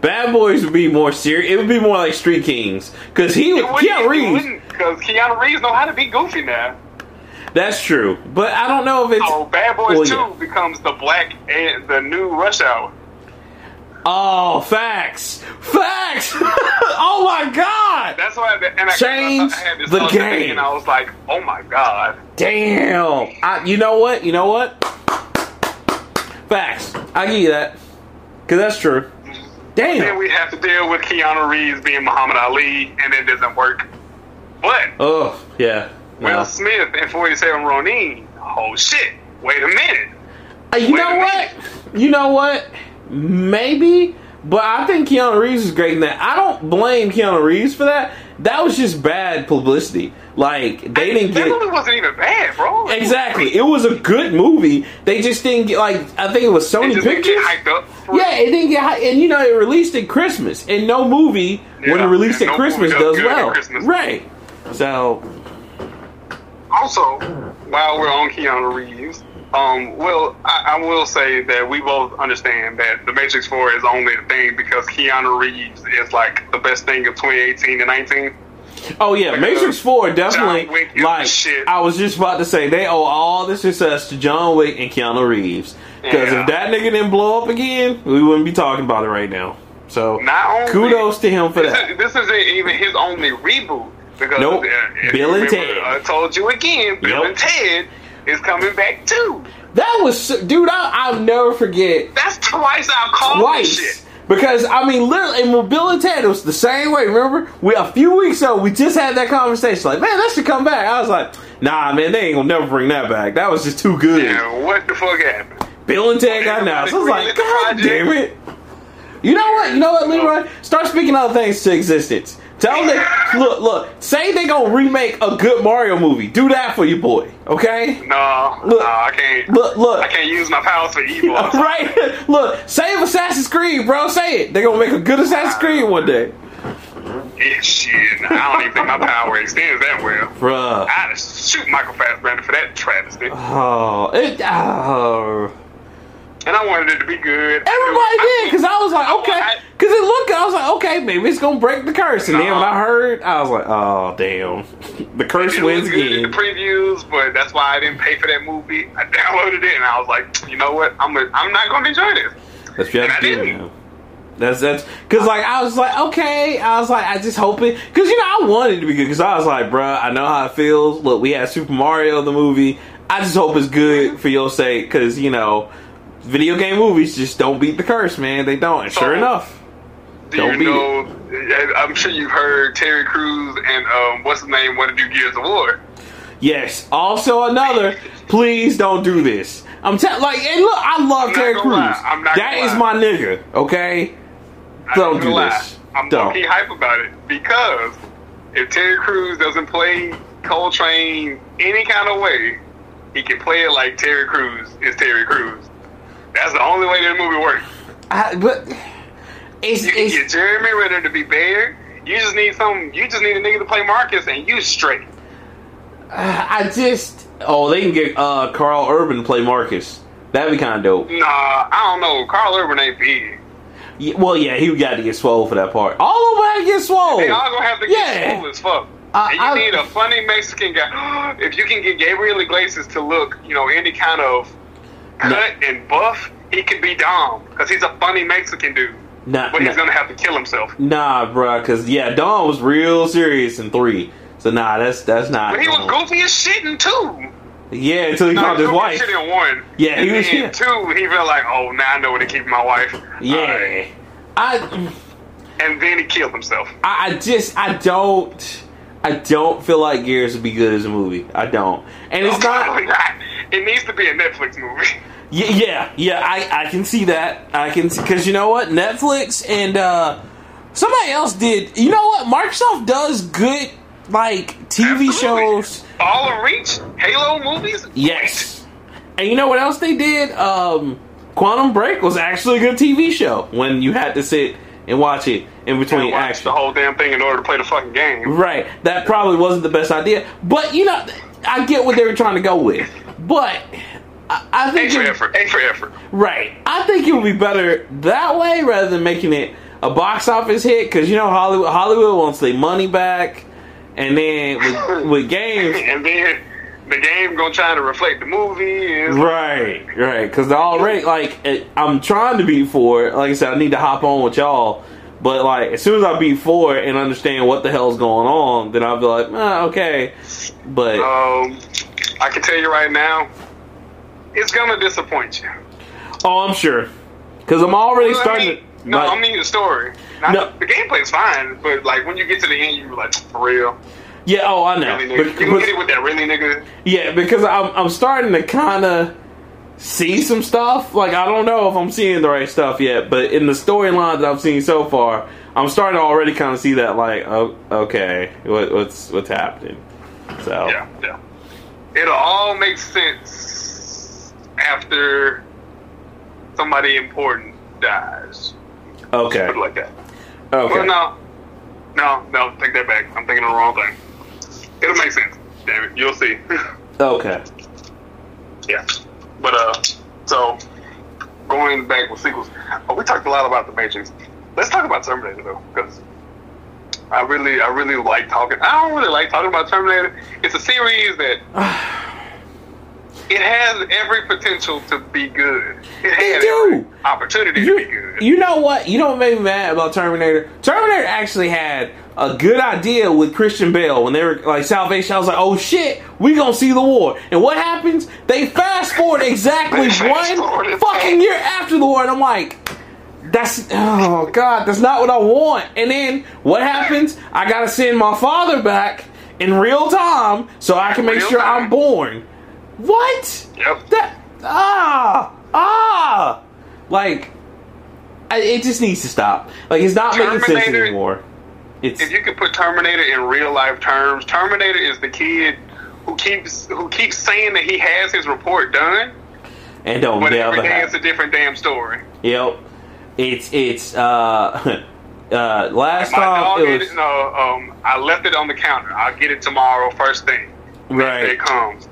Bad Boys would be more serious. It would be more like Street Kings because he was wouldn't, Keanu Reeves. because Keanu Reeves know how to be goofy now. That's true, but I don't know if it's. Oh, Bad Boys Well, Two yeah. becomes the black and the new Rush Hour. Oh, facts, facts! oh my god! That's why. And I, Change I, I had this the game. and I was like, oh my god. Damn! I, you know what? You know what? Facts. I give you that because that's true. Damn! Then Damn. we have to deal with Keanu Reeves being Muhammad Ali, and it doesn't work. But Oh yeah. Will No. Smith and 47 Ronin. Oh shit! Wait a minute. Uh, you Wait know what? You know what? Maybe, but I think Keanu Reeves is great in that. I don't blame Keanu Reeves for that. That was just bad publicity. Like they didn't that get movie wasn't even bad, bro. exactly. It was a good movie. They just didn't get like I think it was It Sony didn't Pictures. get hyped up. for Yeah, it didn't get and you know it released at Christmas, and no movie when Yeah, it released at no Christmas does at well, Christmas. right? So Also, while we're on Keanu Reeves, um, well, I, I will say that we both understand that The Matrix 4 is only a thing because Keanu Reeves is like the best thing of 2018 and 19. Oh yeah, Like, Matrix Four definitely. Like shit. I was just about to say, they owe all the success to John Wick and Keanu Reeves. Because Yeah. if that nigga didn't blow up again, we wouldn't be talking about it right now. So Not only kudos to him for this, that. is, this isn't even his only reboot because Nope. uh, if Bill and remember, Ted. I told you again, Bill Yep. and Ted is coming back too. That was, dude. I, I'll never forget That's twice I've called this twice. shit. Because I mean, literally, and with Bill and Ted, it was the same way. Remember, we a few weeks ago we just had that conversation. Like, man, that should come back. I was like, nah, man, they ain't gonna never bring that back. That was just too good. And what the fuck happened? Bill and Ted got announced. I was like, Everybody God project. damn it. You know what? You know what, Leroy? Start speaking other things to existence. Tell them, look, look, say they gonna remake a good Mario movie. Do that for your boy, okay? No, Look. no, I can't. Look, look. I can't use my powers for evil. Right? Look, save Assassin's Creed, bro. Say it. They're gonna make a good Assassin's Creed one day. Yeah, shit. I don't even think my power extends that well. Bruh. I'd shoot Michael Fassbender for that travesty. Oh, it, oh. And I wanted it to be good. Everybody did, because I was like, okay. Because it looked, I was like, okay, maybe it's gonna break the curse. And then when I heard, I was like, oh, damn. The curse wins was good in the previews, but that's why I didn't pay for that movie. I downloaded it and I was like, you know what? I'm a, I'm not going to enjoy this. That's what you have And to I didn't. That's that's because like I was like okay I was like I just hope it because you know I wanted it to be good because I was like bruh I know how it feels look we had Super Mario the movie I just hope it's good for your sake because you know video game movies just don't beat the curse man they don't and sure So- enough Do Don't you beat know? I'm sure you've heard Terry Crews and um, what's his name want to do Gears of War. yes also another please don't do this I'm telling like and look I love Terry Crews lie. I'm not That lie. my nigga okay I Don't do lie. this. I'm Don't. low-key hype about it because if Terry Crews doesn't play Cole Train any kind of way, he can play it like Terry Crews is Terry Crews. That's the only way that movie works. I, but it's, You can it's get Jeremy Renner to be Baird. You just need some. You just need a nigga to play Marcus, and you straight. I just oh they can get uh Karl Urban to play Marcus. That'd be kind of dope. Nah, I don't know. Karl Urban ain't big. Yeah, well, yeah, he got to get swole for that part. All of them had to get swole. They all gonna have to get Yeah. cool as fuck. I- and you I- need a funny Mexican guy. if you can get Gabriel Iglesias to look, you know, any kind of cut and buff, he could be Dom because he's a funny Mexican dude. Nah, But he's nah, gonna have to kill himself. nah, bruh, because yeah, Dom was real serious in three. So nah, that's that's not. But he was goofy as shit in two. Yeah, until he No, found his was goofy as wife. shit in one. Yeah, and he was- then yeah. two. He felt like, oh, now I know where to keep my wife. Yeah, Alright. I, And then he killed himself. I, I just, I don't, I don't feel like Gears would be good as a movie. I don't, and it's not. not. It needs to be a Netflix movie. Yeah, yeah, yeah. I, I can see that. I can because you know what, Netflix and uh somebody else did. You know what, Microsoft does good like TV Absolutely. shows. All of Reach, Halo movies. Yes, and you know what else they did? Um, Quantum Break was actually a good TV show when you had to sit and watch it in between action. the whole damn thing in order to play the fucking game. Right. That probably wasn't the best idea. But you know, I get what they were trying to go with. But I, I A think for it- effort. A for effort. right. I think it would be better that way rather than making it a box office hit because you know Hollywood Hollywood wants their money back, and then with, with games. And then the game gonna try to reflect the movie. Right, right. Because already, like, it, I'm trying to beat four. Like I said, I need to hop on with y'all. But like, as soon as I beat four and understand what the hell's going on, then I'll be like, ah, okay. But Um, I can tell you right now, it's gonna disappoint you. oh, I'm sure. Because I'm already Well, I starting. mean, to, no, like- I mean the story. Not No. The gameplay's fine, but like when you get to the end, you're like, for real. Yeah, oh, I know. Really nigga. You can But- get it with that really nigga. Yeah, because I'm I'm starting to kind of see some stuff. Like I don't know if I'm seeing the right stuff yet, but in the storyline that I've seen so far, I'm starting to already kind of see that. Like, oh, okay, what, what's what's happening? So Yeah, yeah. It'll all make sense after somebody important dies. okay, Put it like that. okay, Well, no, no, no. Take that back. I'm thinking the wrong thing. It'll make sense. Damn it, you'll see. okay. yeah, but uh, so going back with sequels, oh, we talked a lot about the Matrix. Let's talk about Terminator though, because I really, I really like talking. I don't really like talking about Terminator. It's a series that it has every potential to be good. It do. every opportunity to be good. you know what? You know what made me mad about Terminator? Terminator actually had a good idea with Christian Bale when they were like Salvation. I was like, oh shit, we gonna see the war. And what happens? They fast forward exactly fast one fucking year after the war, and I'm like, that's oh god, that's not what I want. And then what happens? I gotta send my father back in real time so I can make Real sure time. I'm born. What? Yep. That ah ah like I, it just needs to stop. Like it's not making sense anymore. It's if you could put Terminator in real life terms, Terminator is the kid who keeps who keeps saying that he has his report done, and don't but never every day it's a different damn story. Yep. It's it's uh uh last My time dog, it was it, no, um, I left it on the counter. I'll get it tomorrow, first thing. right. It comes.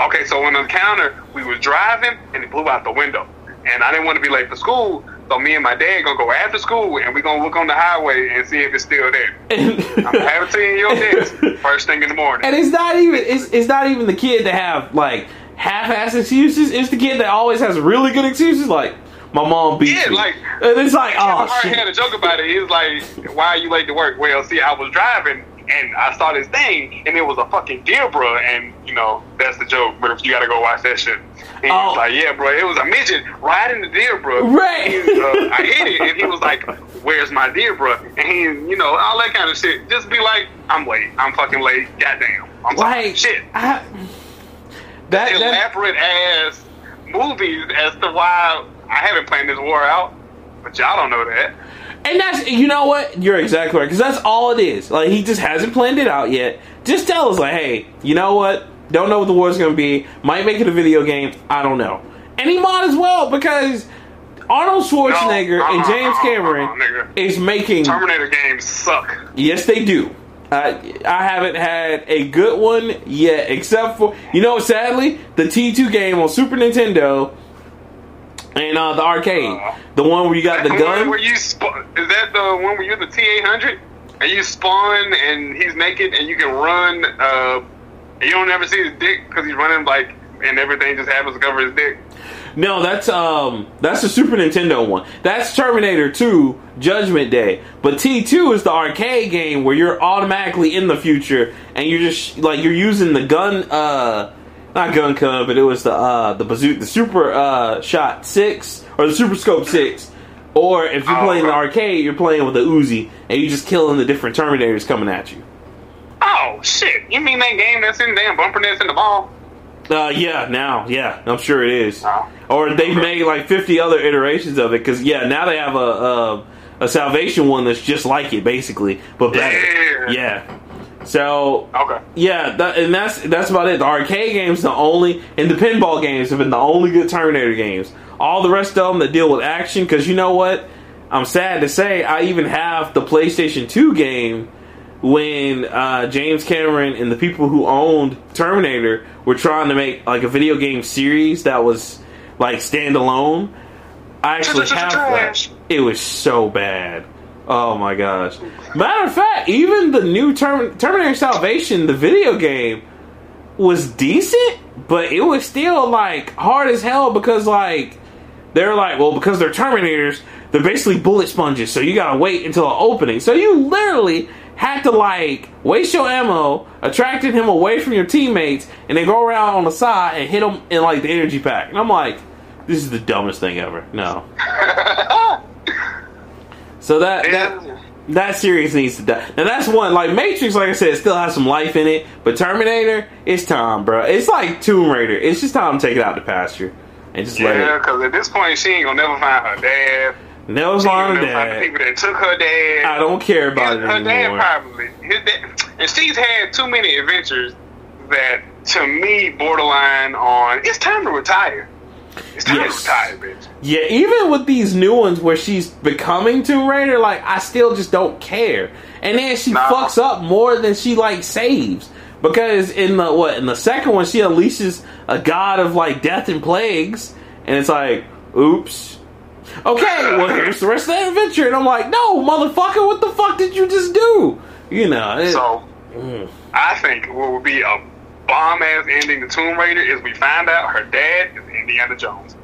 Okay, so on the counter, we was driving and it blew out the window, and I didn't want to be late for school. So me and my dad gonna go after school, and we gonna look on the highway and see if it's still there. I'm having your desk first thing in the morning. and it's not even it's it's not even the kid that have like half-ass excuses. It's the kid that always has really good excuses. Like my mom beat Yeah, me, like- and it's like oh shit. had a joke about it. He was like, "Why are you late to work?" Well, see, I was driving and I saw this thing, and it was a fucking deer, bro. And you know that's the joke. But if you got to go watch that shit, and he Oh. was like, "Yeah, bro, it was a midget riding the deer, bro." Right. He, uh, I hit it, and he was like, "Where's my deer, bro?" And he, you know, all that kind of shit. Just be like, "I'm late. I'm fucking late. Goddamn. I'm sorry." like shit." I, that, that elaborate ass movies as to why I haven't planned this war out, but y'all don't know that. And that's you know what you're exactly right because that's all it is. Like he just hasn't planned it out yet. Just tell us like, hey, you know what? Don't know what the war's gonna be. Might make it a video game. I don't know. And he might as well because Arnold Schwarzenegger No, uh-uh, and uh-uh, James uh-uh, Cameron uh-uh, is making. Terminator games suck. Yes, they do. I I haven't had a good one yet, except for you know, sadly, the T2 game on Super Nintendo and uh, the arcade, Uh, the one where you got the gun. where you spa- is that the one where you're the T eight hundred and you spawn and he's naked and you can run. Uh, and you don't ever see his dick because he's running like and everything just happens to cover his dick. No, that's um that's the Super Nintendo one. That's Terminator 2 Judgment Day. But T2 is the arcade game where you're automatically in the future and you're just like you're using the gun uh not gun cub, but it was the uh the bazooka the super uh shot 6 or the super scope 6. Or if you're Oh, playing the arcade, you're playing with the Uzi and you're just killing the different Terminators coming at you. Oh shit! You mean that game that's in damn bumper nets in the ball? Uh, yeah, now, yeah, I'm sure it is. Oh. Or they've made like 50 other iterations of it because yeah, now they have a, a a Salvation one that's just like it, basically, but better. Yeah. Yeah. So Okay. yeah, that, and that's that's about it. The arcade games, the only, and the pinball games have been the only good Terminator games. All the rest of them that deal with action, because you know what? I'm sad to say, I even have the PlayStation 2 game when uh, James Cameron and the people who owned Terminator were trying to make like a video game series that was like standalone. I actually have that. It was so bad. Oh my gosh. Matter of fact, even the new Term- Terminator Salvation, the video game, was decent, but it was still like hard as hell because like they're like, well, because they're Terminators, they're basically bullet sponges, so you gotta wait until an opening. So you literally had to like waste your ammo, attracting him away from your teammates, and then go around on the side and hit him in like the energy pack. And I'm like, this is the dumbest thing ever. No. So that that That series needs to die. Now that's one like Matrix. Like I said, still has some life in it, but Terminator, it's time, bro. It's like Tomb Raider. It's just time to take it out the pasture and just let Yeah, it. because at this point, she ain't gonna never find her dad. Never She ain't mind gonna find the that. people that took her dad. I don't care about it His- her dad probably. His dad, and she's had too many adventures that, to me, borderline on. It's time to retire. It's time Yes. bitch. Yeah, even with these new ones where she's becoming Tomb Raider, like I still just don't care. And then she Nah. fucks up more than she like saves. Because in the what in the second one she unleashes a god of like death and plagues, and it's like, oops. Okay, well here's the rest of the adventure, and I'm like, no, motherfucker, what the fuck did you just do? You know, it- So, Mm. I think what would be a bomb ass ending to Tomb Raider is we find out her dad is Indiana Jones.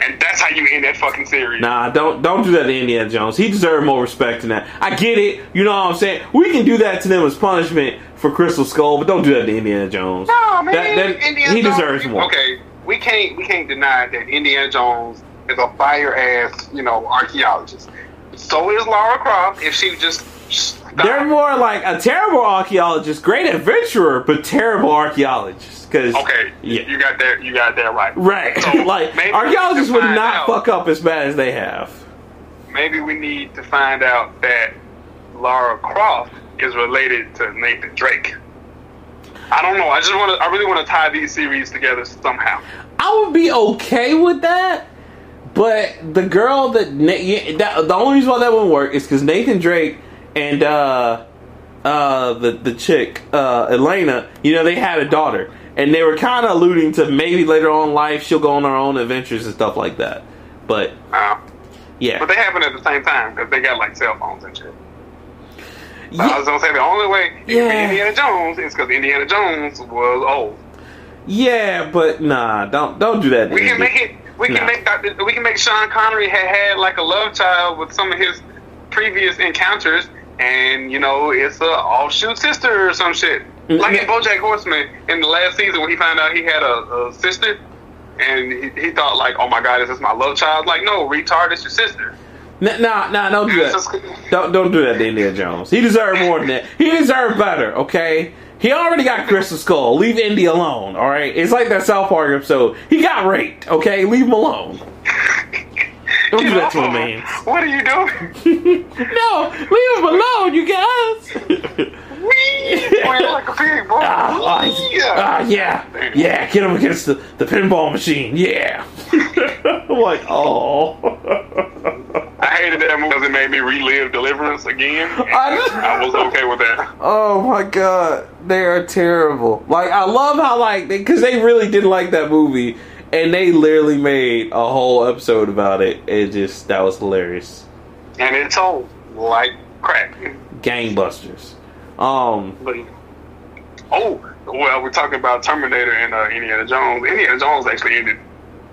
And that's how you end that fucking series. Nah, don't don't do that to Indiana Jones. He deserved more respect than that. I get it. You know what I'm saying? We can do that to them as punishment for Crystal Skull, but don't do that to Indiana Jones. No, man. That- that- Indiana he Jones- deserves more. Okay, we can't we can't deny that Indiana Jones is a fire ass, you know, archaeologist. So is Lara Croft if she just. They're more like a terrible archaeologist, great adventurer, but terrible archaeologist. Because Okay, yeah, you got that you got that right. right. So like archaeologists would not out- fuck up as bad as they have. Maybe we need to find out that Lara Croft is related to Nathan Drake. I don't know. I just want to. I really want to tie these series together somehow. I would be okay with that, but the girl that, that the only reason why that wouldn't work is because Nathan Drake and uh, uh, the the chick uh, Elena, you know, they had a daughter, and they were kind of alluding to maybe later on in life she'll go on her own adventures and stuff like that. But Uh, yeah, but they happen at the same time because they got like cell phones and shit. I yeah, was gonna say the only way it could be Yeah. Indiana Jones is because Indiana Jones was old. yeah, but nah, don't don't do that. We can Indy. make it. We can make Dr. We can make Sean Connery had had like a love child with some of his previous encounters, and you know it's a offshoot sister or some shit. Mm, Like in. BoJack Horseman in the last season when he found out he had a, a sister, and he, he thought like, oh my god, this is this my love child? Like, no, retard, it's your sister. Nah, nah, nah, don't do that. Don't don't do that Indiana Jones. He deserved more than that. He deserved better. Okay. He already got Crystal Skull. Leave Indy alone. All right. It's like that South Park episode. He got raped. Okay. Leave him alone. Don't do that off to a man. What are you doing? no, leave him alone, you guys. Wee! Playing like a pig, boy. Ah, ah, ah, yeah, yeah. Get him against the, the pinball machine. Yeah. I'm like, oh. I hated that movie because it made me relive Deliverance again. I- I was okay with that. Oh my god, they are terrible. Like I love how like because they, really didn't like that movie, and they literally made a whole episode about it. It just that was hilarious. And it told like crack. Gangbusters. Um, But, oh, well, we're talking about Terminator and uh, Indiana Jones. Indiana Jones actually ended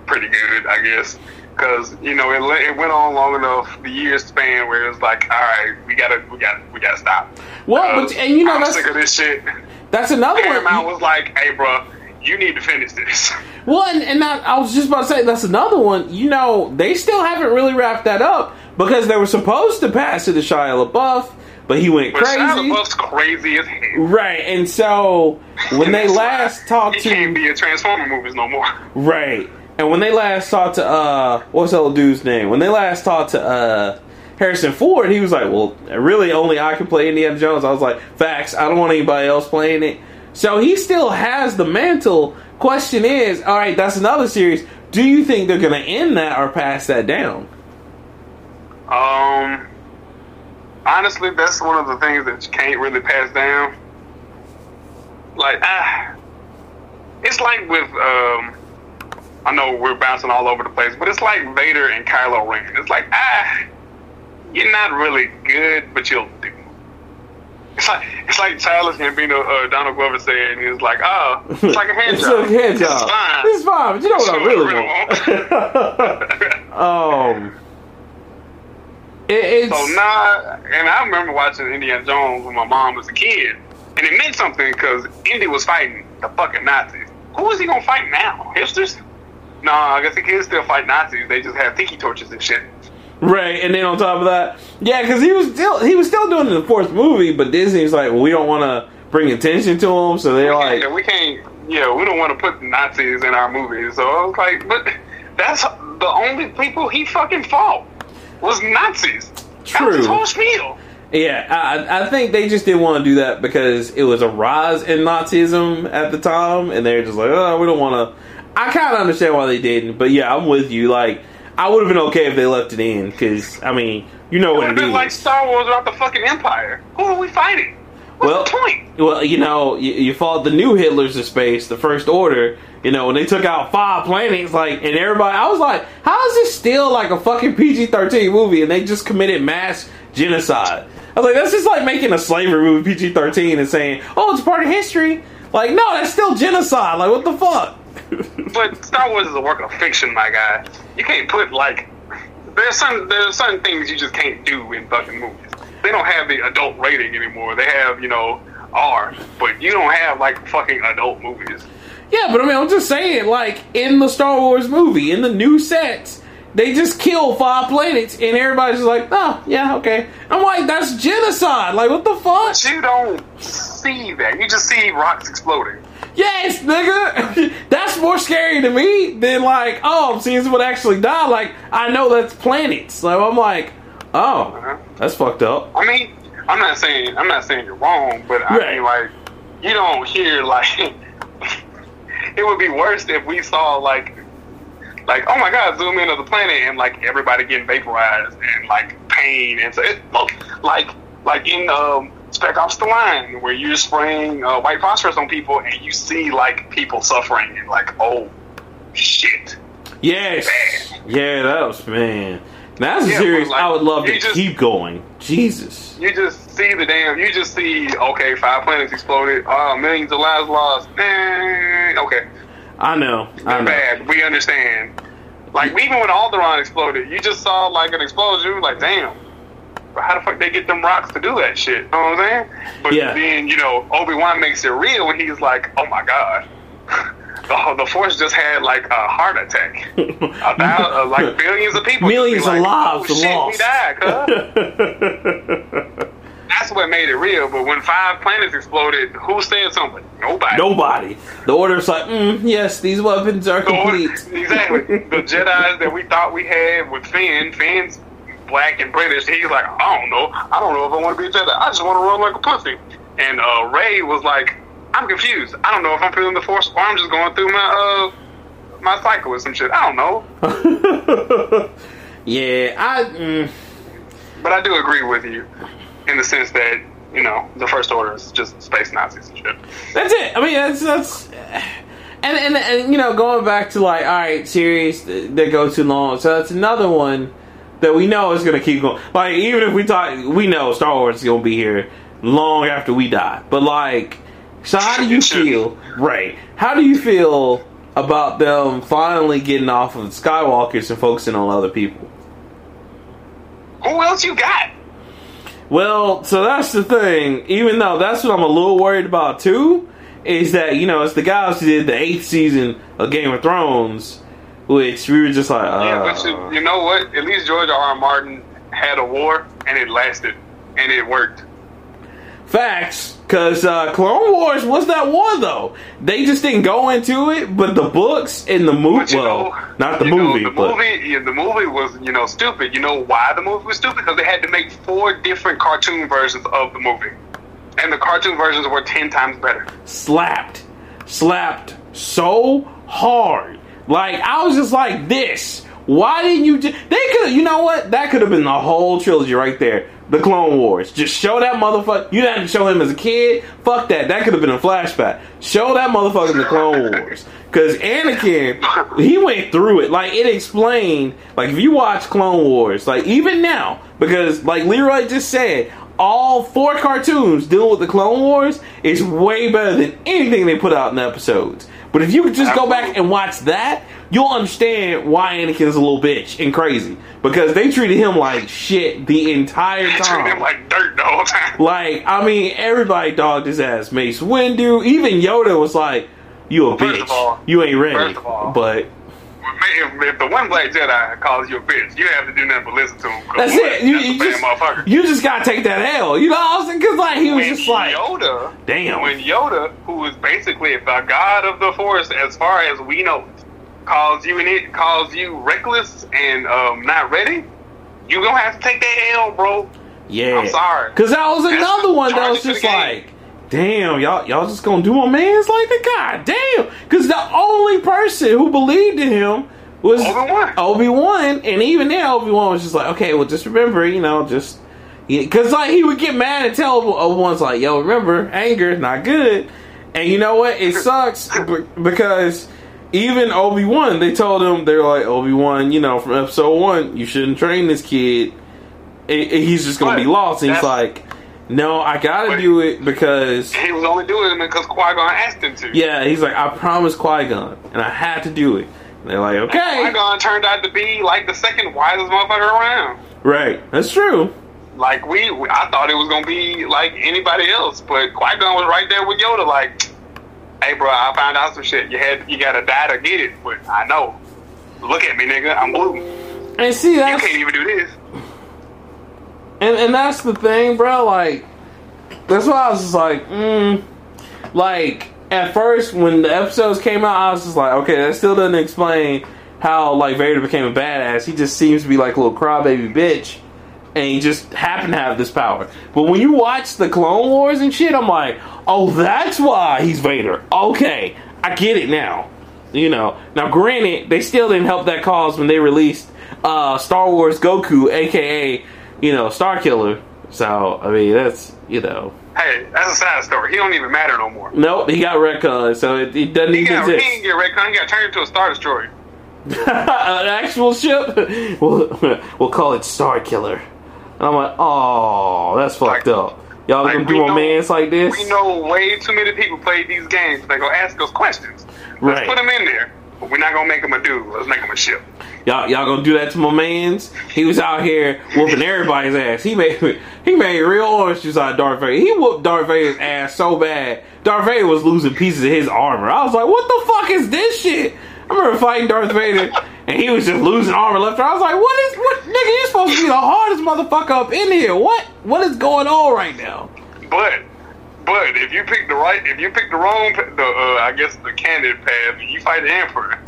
pretty good, I guess. Because you know it, it went on long enough, the year span where it was like, all right, we gotta, we gotta, we gotta stop. well, but and you know I'm that's sick of this shit. that's another Paramount one. was like, hey, bro, you need to finish this. Well, and, and that, I was just about to say that's another one. You know, they still haven't really wrapped that up because they were supposed to pass it to Shia LaBeouf, but he went But Shia crazy. LaBeouf's crazy as hell. Right, and so when they last talked he to can't be in Transformer movies no more. Right. And when they last talked to uh what's that dude's name? When they last talked to uh Harrison Ford, he was like, Well, really only I can play Indiana Jones. I was like, Facts, I don't want anybody else playing it. So he still has the mantle. Question is, alright, that's another series. Do you think they're gonna end that or pass that down? Um, honestly, that's one of the things that you can't really pass down. Like, ah, it's like with um, I know we're bouncing all over the place, but it's like Vader and Kylo Ren. It's like, ah, you're not really good, but you'll do. It's like it's like Childish Gambino, uh, Donald Glover saying, "He's like, oh, it's like a hand it's job. a hand It's job. fine. It's fine, but you know what I really want. um it, it's So nah, and I remember watching Indiana Jones when my mom was a kid, and it meant something because Indy was fighting the fucking Nazis. Who is he gonna fight now? Hipsters? No, I guess the kids still fight Nazis. They just have tiki torches and shit. Right, and then on top of that, yeah, because he was still he was still doing the fourth movie, but Disney's like, well, we don't want to bring attention to him, so they're like, yeah, we can't. Yeah, we don't want to put Nazis in our movies. So I was like, but that's the only people he fucking fought was Nazis. That was True. whole spiel. Yeah, I, I think they just didn't want to do that because it was a rise in Nazism at the time, and they're just like, oh, we don't want to. I kind of understand why they didn't, but yeah, I'm with you. Like, I would have been okay if they left it in because, I mean, you know It would what have it been is. like Star Wars without the fucking Empire. Who are we fighting? What's Well- the point? Well, you know, you, you fought the new Hitlers of space, the First Order. You know, when they took out five planets, like, and everybody, I was like, how is this still like a fucking PG thirteen movie? And they just committed mass genocide. I was like, that's just like making a slavery movie PG thirteen and saying, oh, it's part of history. Like, no, that's still genocide. Like, what the fuck? But Star Wars is a work of fiction, my guy. You can't put like there's some there's certain things you just can't do in fucking movies. They don't have the adult rating anymore. They have you know R, but you don't have like fucking adult movies. Yeah, but I mean, I'm just saying, like, in the Star Wars movie, in the new sets, they just kill five planets, and everybody's just like, oh, yeah, okay. I'm like, that's genocide. Like, what the fuck? But you don't see that. You just see rocks exploding. Yes, nigga! that's more scary to me than, like, oh, I'm seeing someone actually die. Like, I know that's planets. So I'm like, oh, Uh-huh. that's fucked up. I mean, I'm not saying I'm not saying you're wrong, but I Right. mean like you don't hear like it would be worse if we saw like like oh my god zoom into the planet and like everybody getting vaporized and like pain and so it like like in um Spec Ops the Line where you're spraying uh, white phosphorus on people and you see like people suffering and like oh shit Yes. Yeah, that was, man. That's a Yeah, series like, I would love to just- keep going. Jesus. you just see the damn. You just see okay, five planets exploded. Oh, millions of lives lost. Eh, okay, I know. I know. bad. We understand. Like even when Alderaan exploded, you just saw like an explosion. You were like, damn. How the fuck they get them rocks to do that shit? You know what I'm saying? But Yeah. then you know Obi Wan makes it real when he's like, oh my god. The, the force just had like a heart attack. About uh, like billions of people. Millions just of like, lives oh, shit, lost. We died, cuz. That's what made it real. But when five planets exploded, who said something? Nobody. Nobody. The order's like, mm, yes, these weapons are The order- complete. exactly. The Jedi's that we thought we had with Finn, Finn's black and British. He's like, I don't know. I don't know if I want to be a Jedi. I just want to run like a pussy. And uh, Rey was like, I'm confused. I don't know if I'm feeling the Force or I'm just going through my uh my cycle or some shit. I don't know. yeah, I. Mm, But I do agree with you in the sense that you know the First Order is just space Nazis and shit. that's it. I mean, that's that's. And, and and you know, going back to like, all right, series that that go too long. So that's another one that we know is going to keep going. Like, even if we talk, we know Star Wars is going to be here long after we die. But like, so how do you feel? Right? How do you feel about them finally getting off of Skywalkers and focusing on other people? Who else you got? Well, so that's the thing. Even though that's what I'm a little worried about too, is that you know it's the guys who did the eighth season of Game of Thrones, which we were just like, uh, Yeah, but you, you know what? At least George R. R. Martin had a war and it lasted and it worked. facts. Because uh, Clone Wars was that war though. They just didn't go into it, but the books and the movie, well, know, not the you know, movie, the but movie, yeah, the movie was you know stupid. You know why the movie was stupid? Because they had to make four different cartoon versions of the movie, and the cartoon versions were ten times better. slapped, slapped so hard. Like I was just like this. Why didn't you? Just, they could. You know what? That could have been the whole trilogy right there. The Clone Wars. Just show that motherfucker. You didn't show him as a kid. Fuck that. That could have been a flashback. Show that motherfucker in the Clone Wars. Because Anakin, he went through it. Like it explained. Like if you watch Clone Wars, like even now, because like Leroy just said, all four cartoons dealing with the Clone Wars is way better than anything they put out in the episodes. But if you could just go back and watch that, you'll understand why Anakin is a little bitch and crazy. Because they treated him like shit the entire time. They treated him like dirt the whole time. Like, I mean, everybody dogged his ass. Mace Windu, even Yoda was like, "You a First bitch. all- you ain't ready." all- but if, if the one black Jedi calls you a bitch, you have to do nothing but listen to him. That's it. You, that's you just, you just gotta take that L. You know what I'm saying? Because like he was when just like, Yoda, damn. when Yoda, who is basically the god of the Force, as far as we know, calls you an it calls you reckless and um, not ready, you gonna have to take that L, bro. yeah. I'm sorry. Because that was another the one that was just like, damn, y'all y'all just gonna do my man's like that? God damn. Because the only person who believed in him was. Obi Wan, and even then, Obi Wan was just like, okay, well, just remember, you know, just because like he would get mad and tell Obi Wan's like, yo, remember, anger is not good, and you know what? It sucks because even Obi Wan, they told him they're like Obi Wan, you know, from episode one, you shouldn't train this kid. It- it- he's just gonna But be lost. And he's like, no, I gotta But- do it because He was only doing it because Qui Gon asked him to. yeah, he's like, I promised Qui Gon, and I had to do it. And they're like, okay, Qui Gon turned out to be like the second wisest motherfucker around. right, that's true. Like we, I thought it was gonna be like anybody else, but Qui Gon was right there with Yoda. Like, hey, bro, I found out some shit. You had, you gotta die to get it, but I know. Look at me, nigga. I'm blue. You And see, that's can't even do this. And and that's the thing, bro. Like, that's why I was just like, mm, like at first when the episodes came out, I was just like, okay, that still doesn't explain how like Vader became a badass. He just seems to be like a little crybaby bitch, and he just happened to have this power. But when you watch the Clone Wars and shit, I'm like, oh, that's why he's Vader. Okay, I get it now. You know, now granted, they still didn't help that cause when they released uh, Star Wars Goku, aka you know Star Killer. So I mean, that's you know, Hey, that's a side story. He don't even matter no more. nope, he got retcon, so it, it doesn't He even got, he exist. didn't get retcon. He got turned into a star destroyer. An actual ship, we'll, we'll call it Star Killer. And I'm like, oh, that's fucked Like- up. Y'all like, gonna do a man's like this? We know way too many people played these games. They gonna ask us questions. Let's Right. put them in there. But we're not gonna make them a dude. Let's make them a ship. Y'all, y'all gonna do that to my man's? He was out here whooping everybody's ass. He made he made real orange juice out of Darth Vader. He whooped Darth Vader's ass so bad. Darth Vader was losing pieces of his armor. I was like, what the fuck is this shit? I remember fighting Darth Vader and he was just losing armor left. I was like, what is what nigga? You supposed to be the hardest motherfucker up in here. What what is going on right now? But but if you pick the right, if you pick the wrong, the uh, I guess the candidate path, you fight the emperor,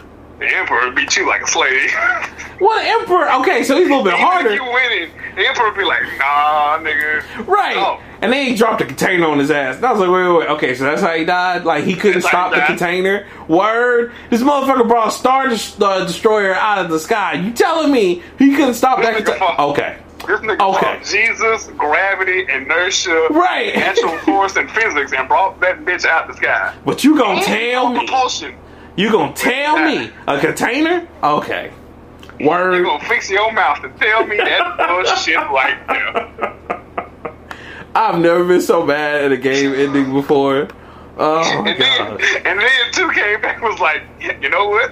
the emperor would beat you like a slave. What emperor? Okay, so he's a little bit Even harder. if you winning, the emperor would be like, nah, nigga. Right. No. And then he dropped a container on his ass. And I was like, wait, wait, wait. Okay, so that's how he died? Like, he couldn't That's stop he the container? Word? This motherfucker brought a Star uh, Destroyer out of the sky. You telling me he couldn't stop that This fought- Okay. This nigga Okay. Jesus, gravity, inertia, Right. natural force, and physics, and brought that bitch out the sky. But you gonna And tell me? propulsion. You gonna tell me? A container? Okay. Word. You gonna fix your mouth and tell me that bullshit right there. I've never been so bad at a game ending before. Oh, And then, God. and then two came back and was like, you know what?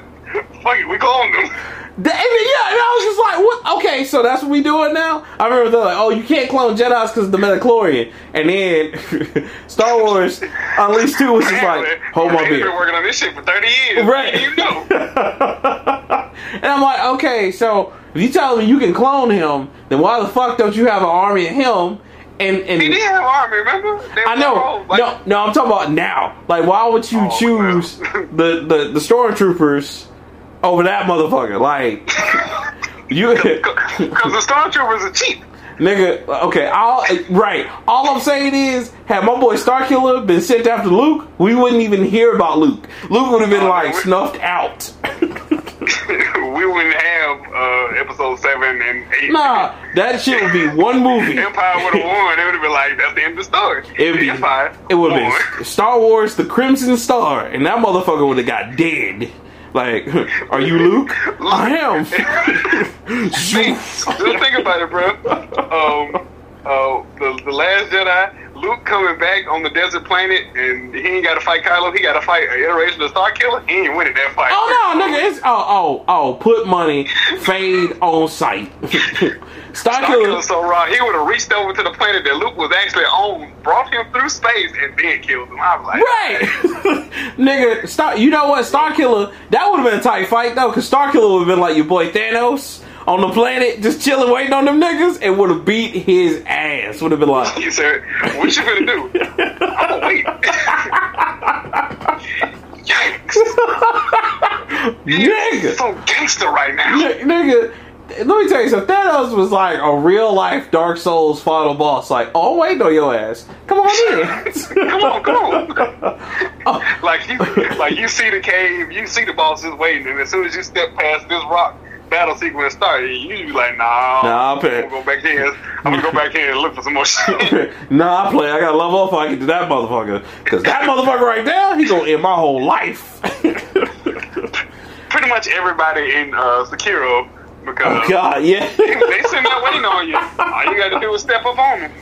Fuck it, we cloned them. The- and then, yeah, and I was just like, what? Okay, so that's what we doing now? I remember they're like, oh, you can't clone Jedi's because of the Metachlorian. And then Star Wars Unleashed 2 was just like, hold my They've been working on this shit for 30 years. Right. You know. and I'm like, okay, so if you tell me you can clone him, then why the fuck don't you have an army of him? And, and He did have an army, remember? They I know. all, like- no, no, I'm talking about now. Like, why would you Oh, choose the, the the stormtroopers over that motherfucker? Like, you, Because the Star stormtroopers are cheap. nigga. Okay, all right. All I'm saying is, had my boy Starkiller been sent after Luke, we wouldn't even hear about Luke. Luke would have been Oh, like snuffed out. we wouldn't have uh, episode 7 and 8. nah, that shit would be one movie. Empire would have won. It would have been like, that's the end of the story. It would be. Empire It would have been Star Wars: The Crimson Star, and that motherfucker would have got dead. Like, are you Luke? I am. Just think about it, bro. Um, uh, the, the Last Jedi, Luke coming back on the desert planet, and he ain't got to fight Kylo. He got to fight an iteration of Star Killer. He ain't winning that fight. Oh no, nigga! It's oh oh oh. Put money, fade on site. Star, Star Killer. Killer's so raw. He would have reached over to the planet that Luke was actually on, brought him through space, and then killed him. I was like, Right, nigga. Star. You know what? Star Killer. That would have been a tight fight though, because Star Killer would have been like your boy Thanos on the planet, just chilling, waiting on them niggas, and would have beat his ass. Would have been like, He said, "What you gonna do?" I'm gonna wait. Yikes! nigga. so gangster right now. N- nigga, let me tell you something. Thanos was like a real life Dark Souls final boss. Like, oh, waiting on your ass. Come on in. Come on, come on. like you, like you see the cave, you see the bosses waiting, and as soon as you step past this rock, battle sequence started. You be like, nah, Nah, I'm I'm gonna go back in. I'm gonna go back in and look for some more shit. nah, I play. I gotta level up I get to that motherfucker. Because that motherfucker right there, he gonna end my whole life. Pretty much everybody in uh, Sekiro, because oh, God, yeah. they sitting there waiting on you. All you got to do is step up on them.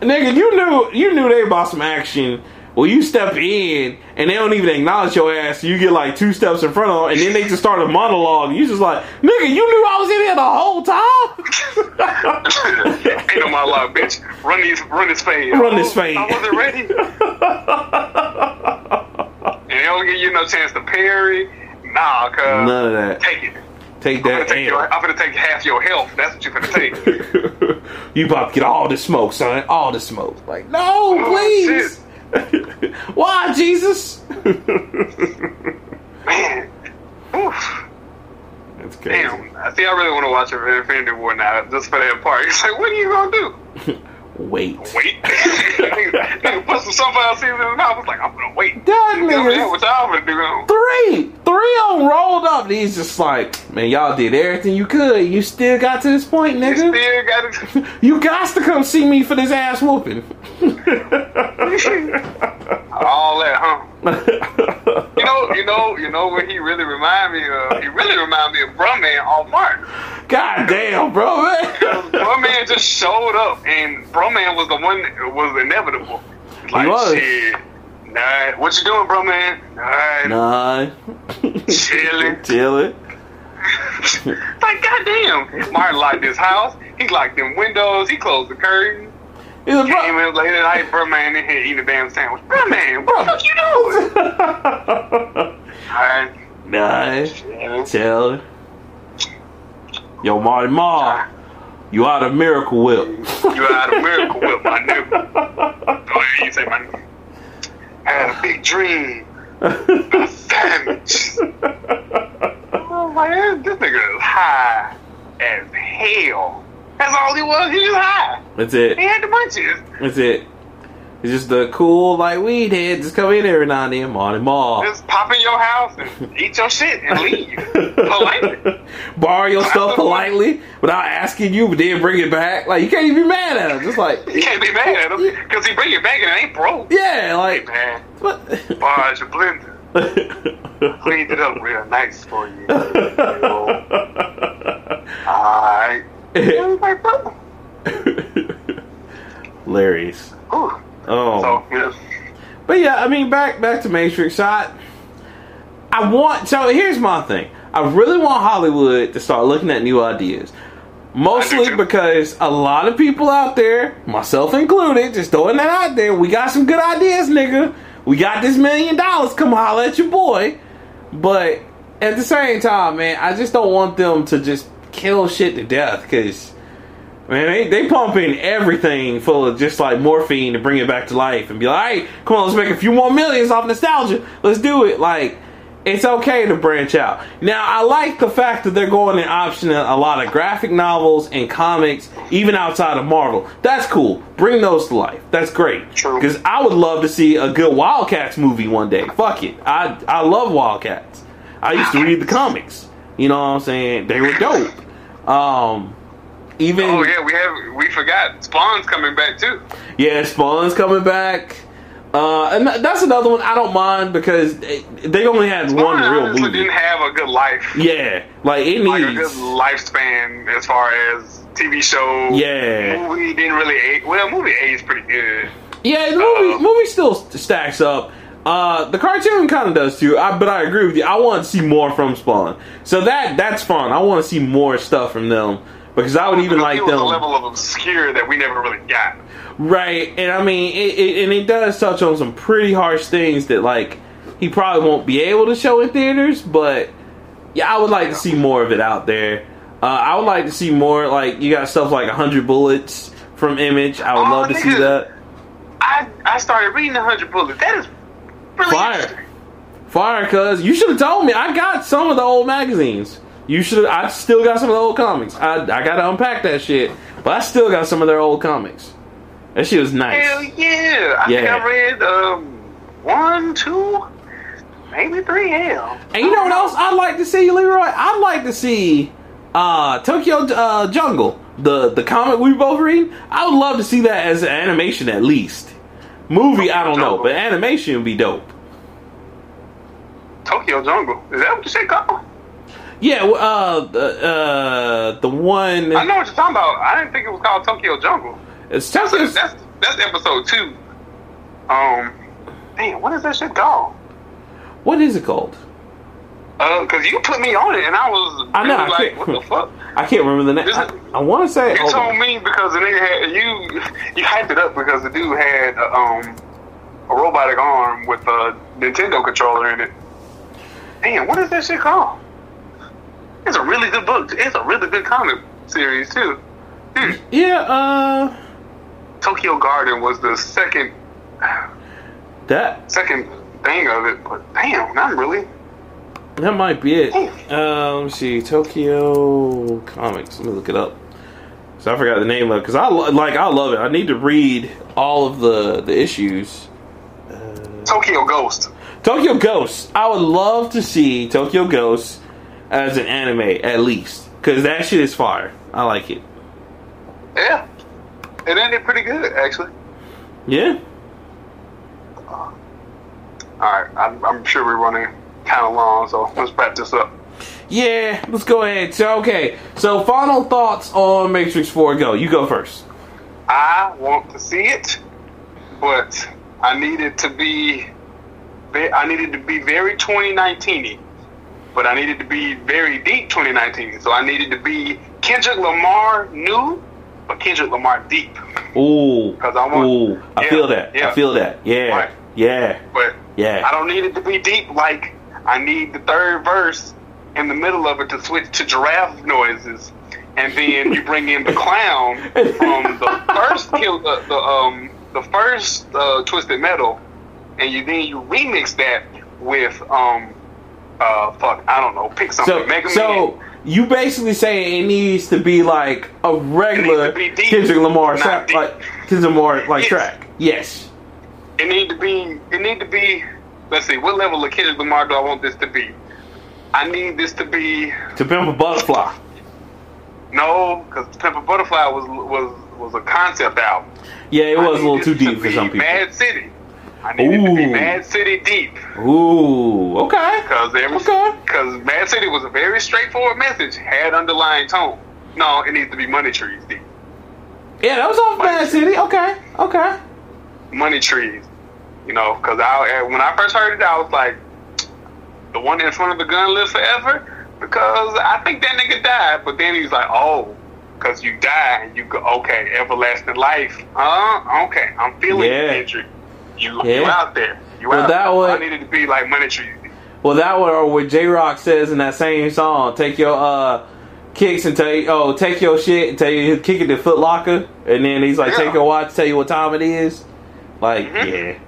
Nigga, you knew you knew they about some action. Well, you step in and they don't even acknowledge your ass. You get like two steps in front of them, and then they just start a monologue. You just like, nigga, you knew I was in here the whole time. Ain't no monologue, bitch. Run these, run this fade. Run this fade. I wasn't ready. and they don't give you no chance to parry. Nah, cuz. None of that. Take it. Take I'm gonna that. take, your. I'm gonna take half your health. That's what you're gonna take. you about to get all the smoke, son. All the smoke. Like, no, Oh, please. Why, Jesus? Man. Oof. That's crazy. Damn. I see. I really want to watch Infinity War now, just for that part. It's like, what are you gonna do? Wait. Wait. Put some sunflower seeds in his mouth. I was like, I'm gonna wait. That nigga. what y'all gonna do? Three, three on rolled up. And He's just like, man, y'all did everything you could. You still got to this point, nigga. You still got You got to come see me for this ass whooping. all that, huh? You know, you know, you know what he really remind me of? He really remind me of Bruh-Man off Martin. God damn, bro, man. Bruh-Man just showed up, and Bruh-Man was the one that was inevitable. Like, was. shit. Nah, what you doing, Bruh-Man? Nah, Nah. Chilling. Chilling. like, goddamn. Martin locked his house. He locked them windows. He closed the curtains. He's like, Came in late at night, Bruh-Man in here eating a damn sandwich. Bruh-Man, what the fuck you doing? Alright. nah. Yeah. Chilling. Yo, Marty Ma, you out of Miracle Whip. You out of miracle whip, my nigga. Go ahead, you say my nigga. I had a big dream. A sandwich. Oh man, this nigga is high as hell. That's all he was. He was high. That's it. He had the munchies. That's it. It's just the cool, like, weed head. Just come in every now and then, Marty Ma. Just pop in your house and eat your shit and leave. Politely. Borrow your stuff politely without asking you, but then bring it back. Like, you can't even be mad at him. Just like, You can't be mad at him because he bring it back and it ain't broke. yeah, like, Man, what? barge your blender. Cleaned it up real nice for you. Alright. Hilarious. Ooh. Oh. So, yeah. But yeah, I mean, back back to Matrix. I, I want. So here's my thing. I really want Hollywood to start looking at new ideas. Mostly because a lot of people out there, myself included, just throwing that out there. We got some good ideas, nigga. We got this million dollars. Come holler at your boy. But at the same time, man, I just don't want them to just kill shit to death because. Man, they, they pump in everything full of just like morphine to bring it back to life and be like, hey, come on, let's make a few more millions off nostalgia. Let's do it. Like, it's okay to branch out. Now, I like the fact that they're going and optioning a lot of graphic novels and comics, even outside of Marvel. That's cool. Bring those to life. That's great. True. Because I would love to see a good Wildcats movie one day. Fuck it. I, I love Wildcats. I used to read the comics. You know what I'm saying? They were dope. Um, even Oh yeah, we have we forgot Spawn's coming back too. yeah, Spawn's coming back. Uh, and that's another one I don't mind because they, only had Spawn one real movie. didn't have a good life, Yeah, like it like a good needs. lifespan as far as TV show. Yeah. Movie didn't really age. Well, movie aged pretty good. Yeah, the movie Uh, movie still stacks up. Uh, the cartoon kind of does too. I, but I agree with you. I want to see more from Spawn. So that that's fun. I want to see more stuff from them because I would even like them. a level of obscure that we never really got. Right, and I mean, it, it, and it does touch on some pretty harsh things that like he probably won't be able to show in theaters. But yeah, I would like to see more of it out there. Uh, I would like to see more like you got stuff like hundred bullets from Image. I would Oh, love to see that. I I started reading the Hundred Bullets. That is Fire. Fire, cuz you should have told me. I got some of the old magazines. You should. I still got some of the old comics. I I gotta unpack that shit, but I still got some of their old comics. That shit was nice. Hell yeah! I think Yeah. I read um, one, two, maybe three. Hell. And you know what else I'd like to see, Leroy? I'd like to see uh, Tokyo uh, Jungle, the the comic we both read. I would love to see that as an animation at least. Movie, I don't know, but animation would be dope. Tokyo Jungle. Is that what you said, called? Yeah, uh, the uh, the one. I know what you're talking about. I didn't think it was called Tokyo Jungle. It's That's that's that's episode two. Um, damn, what is that shit called? What is it called? Uh, cause you put me on it, and I was I know, really I like, what the fuck? I can't remember the name. I, I want to say. You told on. me because the nigga had you you hyped it up because the dude had uh, um a robotic arm with a Nintendo controller in it. Damn, what is that shit called? It's a really good book. It's a really good comic series too. Hmm. Yeah, uh, Tokyo Garden was the second that second thing of it, but damn, not really. That might be it. Uh, let me see, Tokyo Comics. Let me look it up. So I forgot the name of it because I like I love it. I need to read all of the the issues. Tokyo Ghost. Tokyo Ghost. I would love to see Tokyo Ghost as an anime at least because that shit is fire. I like it. Yeah, it ended pretty good actually. Yeah. All right, I'm, I'm sure we're running kind of long, so let's wrap this up. Yeah, let's go ahead. So, okay. So, final thoughts on Matrix 4 Go. You go first. I want to see it, but I needed to be, I needed to be very 2019 but I needed to be very deep 2019. So I needed to be Kendrick Lamar new, but Kendrick Lamar deep. Ooh. Because I want- Ooh. I feel that. Yeah. I feel that. Yeah. Right. Yeah. But Yeah. I don't need it to be deep. Like I need the third verse in the middle of it to switch to giraffe noises, and then you bring in the clown from the first kill, the, the um the first uh, Twisted Metal, and you then you remix that with um uh fuck I don't know pick something So, Mega so Man. you basically saying it needs to be like a regular Kendrick Lamar, sa- like Kendrick Lamar like Yes. track. Yes. It need to be. It need to be. Let's see. What level of Kendrick Lamar do I want this to be? I need this to be To pimp a butterfly. no, because Pimp a Butterfly was was was a concept album. Yeah, it was a little too to deep for be some people. Mad City. I need it to be Mad City deep Ooh. Okay. because Okay. because Mad City was a very straightforward message, had underlying tone. No, it needs to be Money Trees deep. Yeah, that was off Bad City. Okay. Okay. Money Trees. You know, because I when I first heard it, I was like, the one in front of the gun lives forever because I think that nigga died. But then he's like, oh, because you die, and you go okay, everlasting life. Uh, okay, I'm feeling Yeah. you, Kendrick. You you out there? You Well, out that there. would- I needed to be like Money Trees. Well, that one or what Jay Rock says in that same song, take your uh kicks and tell you, oh, take your shit and tell you kick it to Foot Locker, and then he's like, Yeah. take your watch, tell you what time it is. Like, Mhm. yeah,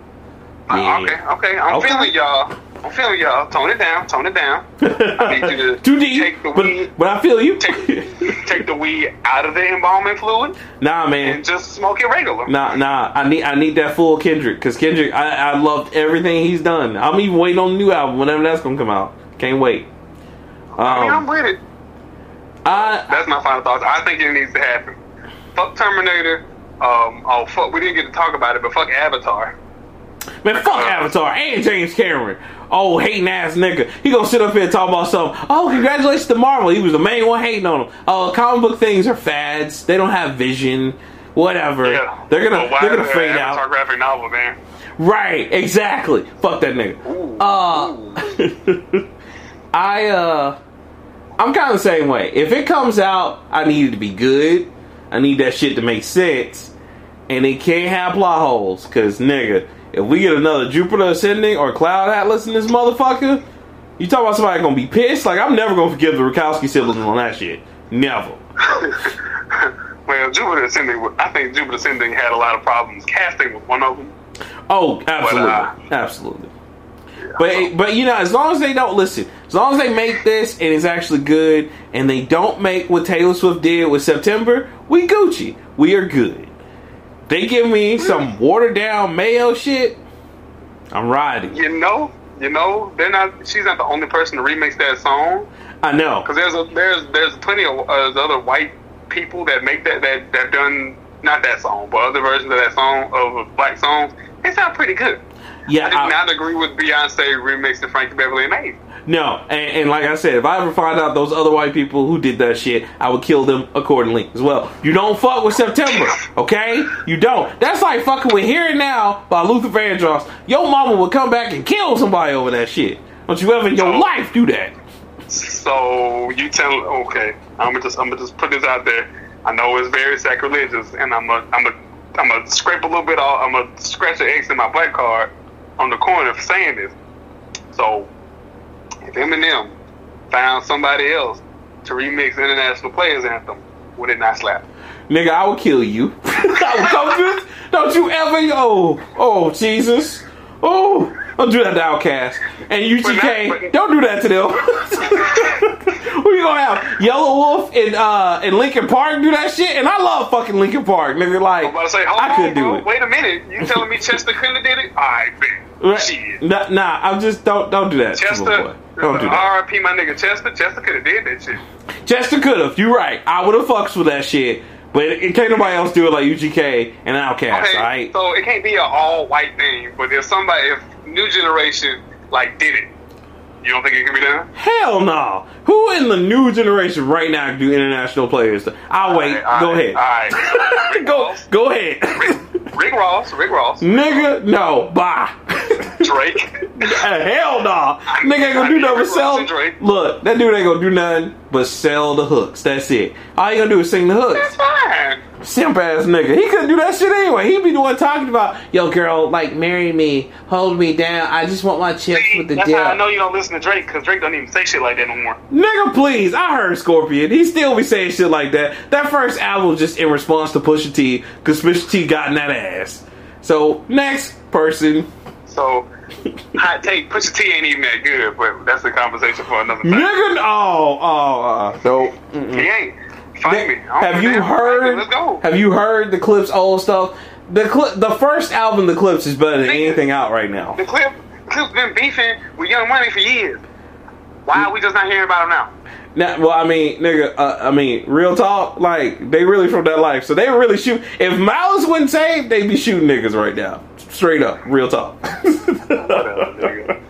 yeah. okay, okay, I'm Okay. feeling y'all. I'm feeling y'all. Tone it down. Tone it down. I need you to Too deep, take the but, weed. but I feel you. Take, take the weed out of the embalming fluid nah, man. and just smoke it regular. Nah, nah. I need I need that full Kendrick because Kendrick, I, I loved everything he's done. I'm even waiting on the new album whenever that's gonna come out. Can't wait. I mean, I'm Um, with it. I That's my final thoughts. I think it needs to happen. Fuck Terminator. Um, oh fuck, we didn't get to talk about it, but fuck Avatar. Man, fuck Avatar and James Cameron. Oh, hating ass nigga. He gonna sit up here and talk about something. Oh, congratulations to Marvel. He was the main one hating on him. Oh, comic book things are fads. They don't have vision. Whatever. Yeah. They're gonna why they're gonna fade Avatar out. graphic novel, man. Right, exactly. Fuck that nigga. Ooh, Uh, I uh, I'm kind of the same way. If it comes out, I need it to be good. I need that shit to make sense, and it can't have plot holes. Cause nigga, if we get another Jupiter Ascending or Cloud Atlas in this motherfucker, you talk about somebody gonna be pissed? Like I'm never gonna forgive the Wachowski siblings on that shit. Never. well, Jupiter Ascending, I think Jupiter Ascending had a lot of problems. Casting was one of them. Oh, absolutely, uh, absolutely. But but you know, as long as they don't listen, as long as they make this and it's actually good, and they don't make what Taylor Swift did with September, we Gucci. We are good. They give me some watered down mayo shit. I'm riding. You know, you know, they're not. She's not the only person to remix that song. I know. Because there's a, there's there's plenty of uh, other white people that make that that that done not that song, but other versions of that song of black songs. They sound pretty good. Yeah, I did I- not agree with Beyonce remixing Frankie Beverly and Maze. No, and, and like I said, if I ever find out those other white people who did that shit, I would kill them accordingly as well. You don't fuck with September, okay? You don't. That's like fucking with Here and Now by Luther Vandross. Your mama would come back and kill somebody over that shit. Don't you ever in your Oh. life do that. So you tell okay, I'm gonna just I'm gonna just put this out there. I know it's very sacrilegious, and I'm a I'm a I'm gonna scrape a little bit off. I'm gonna scratch an X in my black card on the corner of saying this. So if Eminem found somebody else to remix International Players Anthem, would it not slap? Nigga, I would kill you. I would come to this. Don't you ever, oh, oh, Jesus. Oh, don't do that to Outkast. And UGK, don't do that to them. Who you gonna have? Yelawolf and uh and Linkin Park do that shit? And I love fucking Linkin Park, nigga. Like, to say, I on, could do bro. it. Wait a minute, you telling me Chester couldn't have did it? I bet. Right. Nah, nah, I'm just don't don't do that, Chester, boy. Don't do that. R.I.P. my nigga Chester. Chester could have did that shit. Chester could have. You're right. I would have fucks with that shit. But it, it can't nobody else do it like UGK and Outkast. Okay, right. so it can't be an all white thing, but if somebody, if new generation like did it, you don't think it can be done? Hell no. Who in the new generation right now can do international players? I'll wait. All right, go all ahead. right. Rick go Ross, go ahead. Rick Ross, Rick Ross, Nigga, no. Bye. Drake. Hell no. Nigga ain't gonna do I nothing but sell. Ross and Drake. Look, that dude ain't gonna do nothing but sell the hooks. That's it. All you gonna do is sing the hooks. That's fine. Simp ass nigga. He couldn't do that shit anyway. He'd be the one talking about, yo, girl, like, marry me, hold me down. I just want my chips See, with the that's dip. how I know you don't listen to Drake, because Drake don't even say shit like that no more. Nigga, please. I heard Scorpion. He still be saying shit like that. That first album was just in response to Pusha T, because Pusha T got in that ass. So, next person. So, hot take, Pusha T ain't even that good, but that's a conversation for another time. Nigga, oh, oh, uh, no. mm-mm. He ain't. Fight me. Have you damn. Fight me. heard? Let's go. Have you heard the Clipse old stuff? The Cli- the first album, the Clipse, is better than Nigga. anything out right now. The clip, clip's been beefing with Young Money for years. Why are we just not hearing about him now? Now, well, I mean, nigga, uh, I mean, real talk, like they really from that life, so they really shoot. If Malice wouldn't save, they'd be shooting niggas right now, straight up, real talk. Whatever.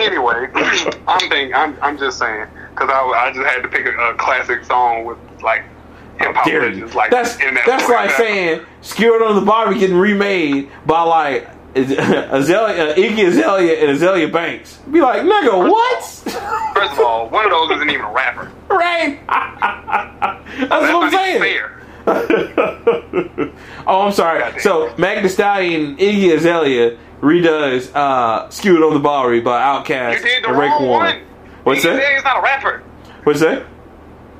Anyway, I'm thinking, I'm, I'm just saying, because I, I just had to pick a, a classic song with like hip hop Dare legends, like that's that that's like saying Skew It on the Bar-B getting remade by like Azalea, uh, Iggy Azalea and Azealia Banks. Be like, nigga, what? First of all, one of those isn't even a rapper. right? that's That's what I'm saying. oh, I'm sorry. So, Thee Stallion Iggy Azalea redoes uh, Skewed on the Bowery by Outkast You did the and Warren. one. What's Iggy that? Azalea's not a rapper. What's that?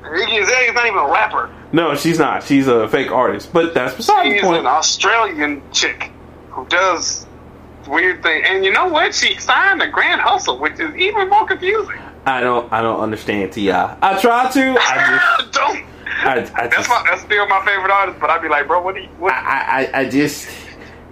Iggy Azalea's not even a rapper. No, she's not. She's a fake artist. But that's beside the point. She's an Australian chick who does weird things. And you know what? She signed a Grand Hustle, which is even more confusing. I don't. I don't understand Ti. I try to. I Don't. just. I, I That's just. my, that's still my favorite artist, but I'd be like, bro, what do you, what, I, I, I just.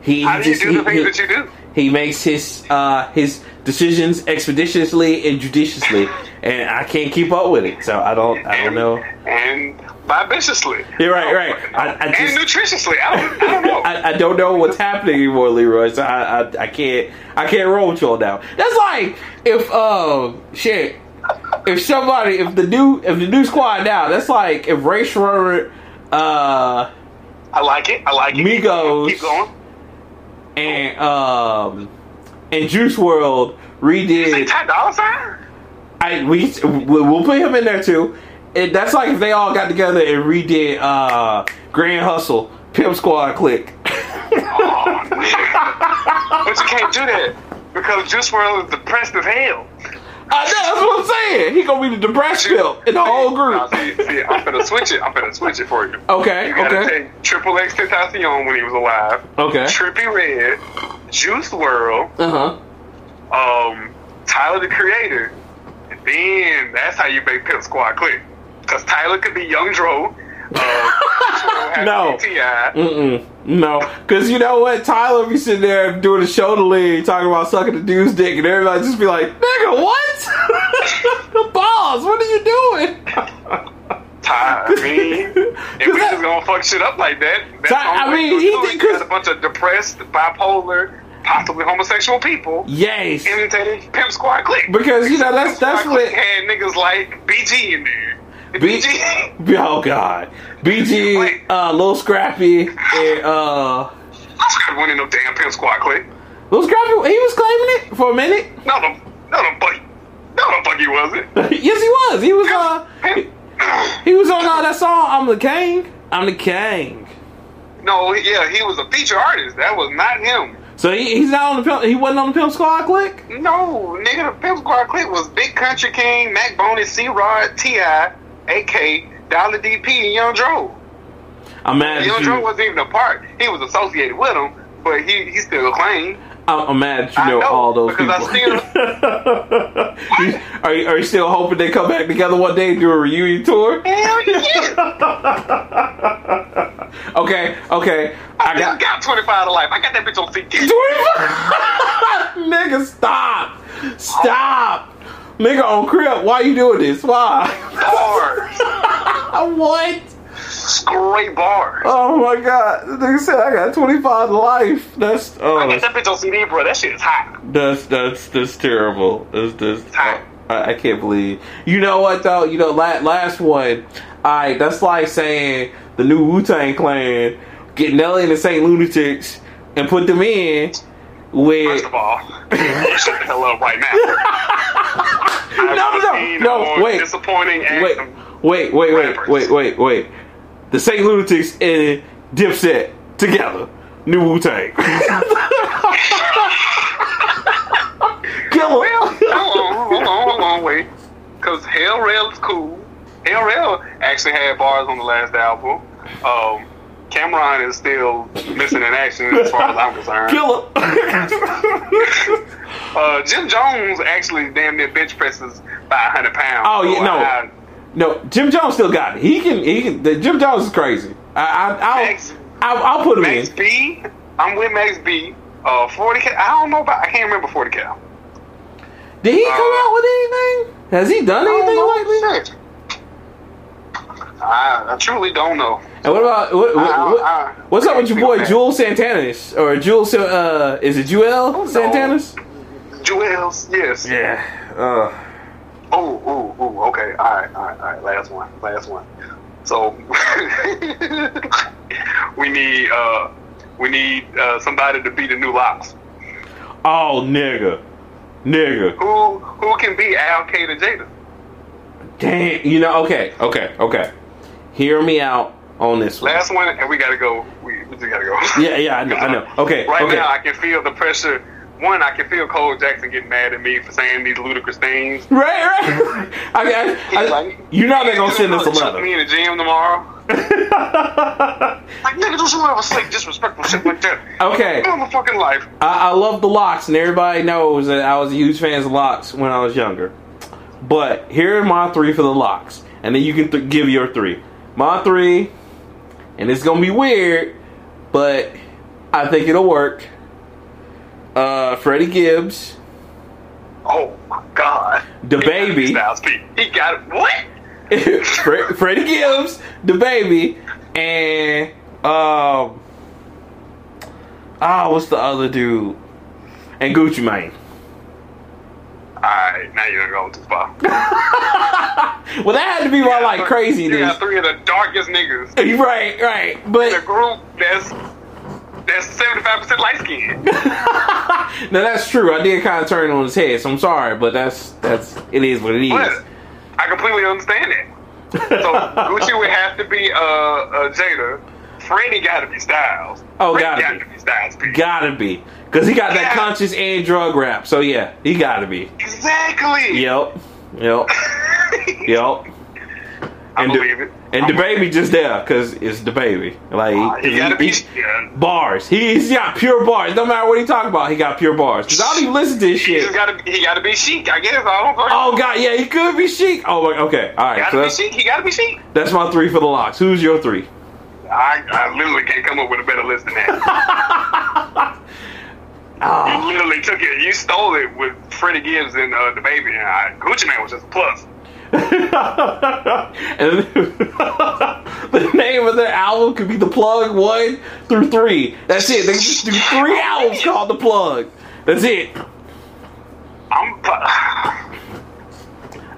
He how do you just. do he, the things he- that you do? he makes his uh, his decisions expeditiously and judiciously, and I can't keep up with it. So I don't, I don't know. And vivaciously. You're right, right. I, I just, and nutritiously. I don't, I don't know. I, I don't know what's happening anymore, Leroy. So I, I, I can't, I can't roll with y'all now. That's like if, uh, shit, if somebody, if the new, if the new squad now, that's like if Rae Sremmurd, uh, I like it. I like it. Migos. Keep going. and um, and Juice WRLD redid. Ty Dolla Sign? I we we'll put him in there too. And that's like if they all got together and redid uh, Grand Hustle, Pimp Squad, Click. Oh, but you can't do that because Juice WRLD is depressed as hell. I know that's what I'm saying. He gonna be the depressed pimp in the whole Now, group. see, see, I'm gonna switch it. I'm gonna switch it for you. Okay, You gotta okay, take XXXTentacion when he was alive. okay. Trippie Redd, Juice WRLD. Uh huh. um, Tyler the Creator, and then that's how you make Pimp Squad click. Because Tyler could be Young Dro. Uh, Juice WRLD has No. to. Mm-mm. No, because you know what? Tyler be sitting there doing a shoulder lean, talking about sucking the dude's dick, and everybody just be like, "Nigga, what? The balls? What are you doing?" Ty, I mean, if we that- just gonna fuck shit up like that, that's Ty- I mean, he did- You got 'cause- a bunch of depressed, bipolar, possibly homosexual people yes, imitating Pimp Squad click. because you know that's Pimp that's Squad what. Had niggas like BG in there. B- BG, oh God, BG, Wait. uh, Lil Scrappy, and uh, I started winning no damn Pimp Squad click. Lil Scrappy, he was claiming it for a minute. No, no, no, no, fuck, no, no, fuck, he wasn't. yes, he was. He was. Uh, he, he was on uh, that song. I'm the king. I'm the king. no, yeah, he was a feature artist. That was not him. So he, he's not on the pimp, he wasn't on the Pimp Squad click. No, nigga, the Pimp Squad click was Big Kuntry King, Mac Boney, C Rod, T.I., AK, Dollar DP, and Young Dro. I'm mad Young Dro wasn't even a part. He was associated with him, but he, he still claimed. I'm, I'm mad that you know, know, all those people. You- are, you, are you still hoping they come back together one day and do a reunion tour? Hell yeah! Okay, okay. I I got. got 25 to life. I got that bitch on CD. 25 Nigga, stop. Stop. Nigga on Crip, why you doing this? Why? Bars. what? Straight bars. Oh my god. The nigga said I got 25 life. That's I oh got that bitch on CD, bro. That shit is hot. that's that's that's terrible. That's that's Hot. I, I can't believe. You know what though? You know last last one. Alright, that's like saying the new Wu Tang Clan get Nelly and the Saint Lunatics and put them in with First of all, shut the hell up right now. no, no, no, no, wait, Disappointing wait, wait, wait, wait, wait, wait, wait. The Saint Lunatics and Dipset together. New Wu Tang. Kill Well, him. hold on, hold on, hold on, wait. Because Hell Rell is cool. Hell Rell actually had bars on the last album. Um, Cam'ron is still missing in action as far as I'm concerned. Kill him. Uh, Jim Jones actually damn near bench presses by 100 pounds. Oh, yeah, So no. I- no, Jim Jones still got it. He can. He can. The, Jim Jones is crazy. I, I, I'll, Max- I'll, I'll put him Max in. B, I'm with Max B. Uh, 40 cal. I don't know about. I can't remember 40 cal. Did he come Uh, out with anything? Has he done anything lately? I, I truly don't know. And what about what, what, I- what- I- what's up with your boy. Jewel Santanis or Jewel? Uh, is it Jewel no. Santanis? Juelz, yes. Yeah. Uh, Oh, oh, oh. Okay. All right, all right, all right. Last one. Last one. So we need uh we need uh somebody to be the new LOX. oh, nigga, nigga. Who who can be Al to Jada? Damn. You know. Okay. Okay. Okay. Hear me out on this one. Last one, and we gotta go. We, we just gotta go. Yeah. Yeah. I know. I know. Uh, okay. Right okay. now, I can feel the pressure. One, I can feel Cole Jackson getting mad at me for saying these ludicrous things. Right. Right. I, I, I, like, you know they're gonna send us a letter. me in the gym tomorrow. Like, nigga, don't you ever say disrespectful shit like that? Okay. Live my fucking life. I, I love the LOX, and everybody knows that I was a huge fan of LOX when I was younger. But here are my three for the LOX, and then you can th- give your three. My three, and it's gonna be weird, but I think it'll work. Uh, Freddie Gibbs, Oh my god. The baby. be Styles P. He got it. What? Fre- Freddie Gibbs, the baby, and um, ah, what's the other dude? And Gucci Mane. Alright, now you're going too far. Well, that had to be my like crazy. You got three of the darkest niggas Right, right, but group that's that's seventy five percent light skinned. now that's true. I did kind of turn it on his head, so I'm sorry, but that's that's it is what it is. But I completely understand it. So Gucci would have to be uh, uh Jada. Freddie got to be Styles. Oh, Freddie gotta got be. to be Styles. Gotta be, cause he got that conscious and drug rap. So yeah, he gotta be. Exactly. Yep, yep, yep. I And believe the, it. and the baby just there, cause it's the baby. Like Uh, he gotta be. he- Yeah. bars. He, he's got pure bars. No matter what he talk about, he got pure bars. Cause I don't even listen to this He shit. just gotta. He gotta be Sheek. I guess. I don't. Oh god, yeah, he could be Sheek. Oh, my- okay, all right. Gotta So be Sheek. He gotta be Sheek. that's my three for the LOX. Who's your three? I, I literally can't come up with a better list than that. Ah. you literally took it. You stole it with Freddie Gibbs and uh, the baby. And I, Gucci Mane was just a plus. and the name of their album could be The Plug One through Three. That's it. They just do three albums called The Plug. That's it. I'm.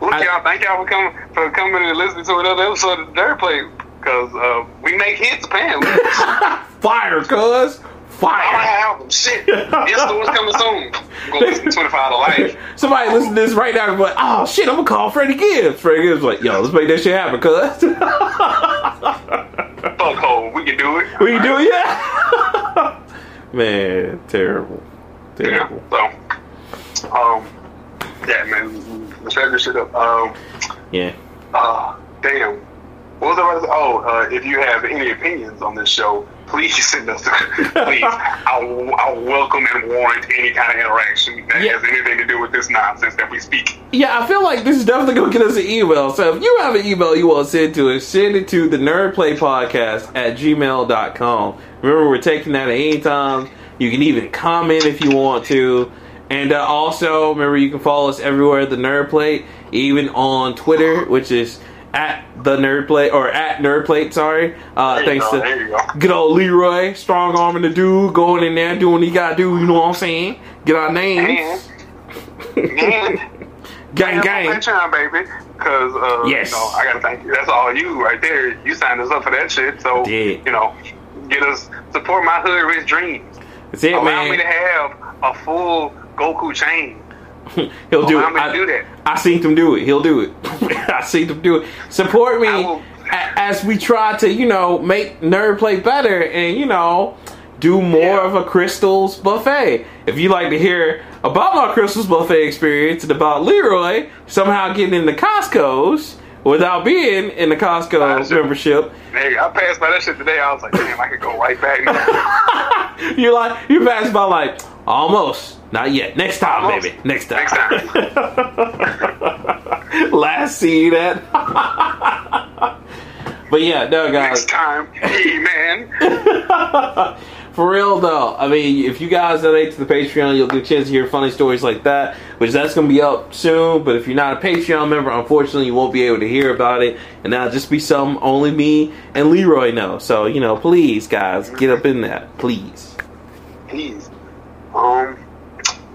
Look, I- y'all. Thank y'all for coming for coming and listening to another episode of Dirt Play. Because uh, we make hits, apparently. Fire, cuz. Fire. album, shit. This store's coming soon. Go listen to 25 to Life. Somebody listen to this right now and be like, oh shit, I'm gonna call Freddie Gibbs. Freddie Gibbs like, yo, let's make that shit happen, cuz. Fuck hole. We can do it. we can do it, yeah. Man, terrible. Yeah. Terrible. So, um, yeah, man. Let's wrap this shit up. Um, Yeah. uh, damn. What was I about to say? Oh, uh, if you have any opinions on this show, please send us. please, I'll, welcome and warrant any kind of interaction that Yeah. has anything to do with this nonsense that we speak. Yeah, I feel like this is definitely gonna get us an email. So if you have an email you want to send to us, send it to the nerdplatepodcast at gmail.com. Remember, we're taking that at any time. You can even comment if you want to. And uh, also, remember, you can follow us everywhere, at the Nerdplate, even on Twitter, which is at the nerd plate or at nerd plate. sorry. Uh, thanks go, to there you go. good old Leroy, strong arming the dude, going in there, doing what he gotta do, you know what I'm saying? Get our names. And, and Gang, gang. Patreon, baby. Because, uh, Yes. you know, I got to thank you. That's all you right there. You signed us up for that shit. So, you know, get us, support my hood rich dreams. That's it, Allow man. me to have a full Goku chain. He'll do Allow it. I, do that. I seen him do it. He'll do it. I seen him do it. Support me a- as we try to, you know, make Nerd Plate better and, you know, do more Yeah. of a Crystals buffet. If you like to hear about my Crystals buffet experience and about Leroy somehow getting into Costco's without being in the Costco membership, Hey, I passed by that shit today. I was like, damn, I could go right back now. you're like you passed by like almost. Not yet. Next time, Almost. baby. Next time. Next Last see that. but yeah, no guys. Next time, hey, man. For real though, I mean, if you guys donate to the Patreon, you'll get a chance to hear funny stories like that, which that's gonna be up soon. But if you're not a Patreon member, unfortunately, you won't be able to hear about it, and that'll just be something only me and Leroy know. So you know, please, guys, get up in that, please. Please. Um,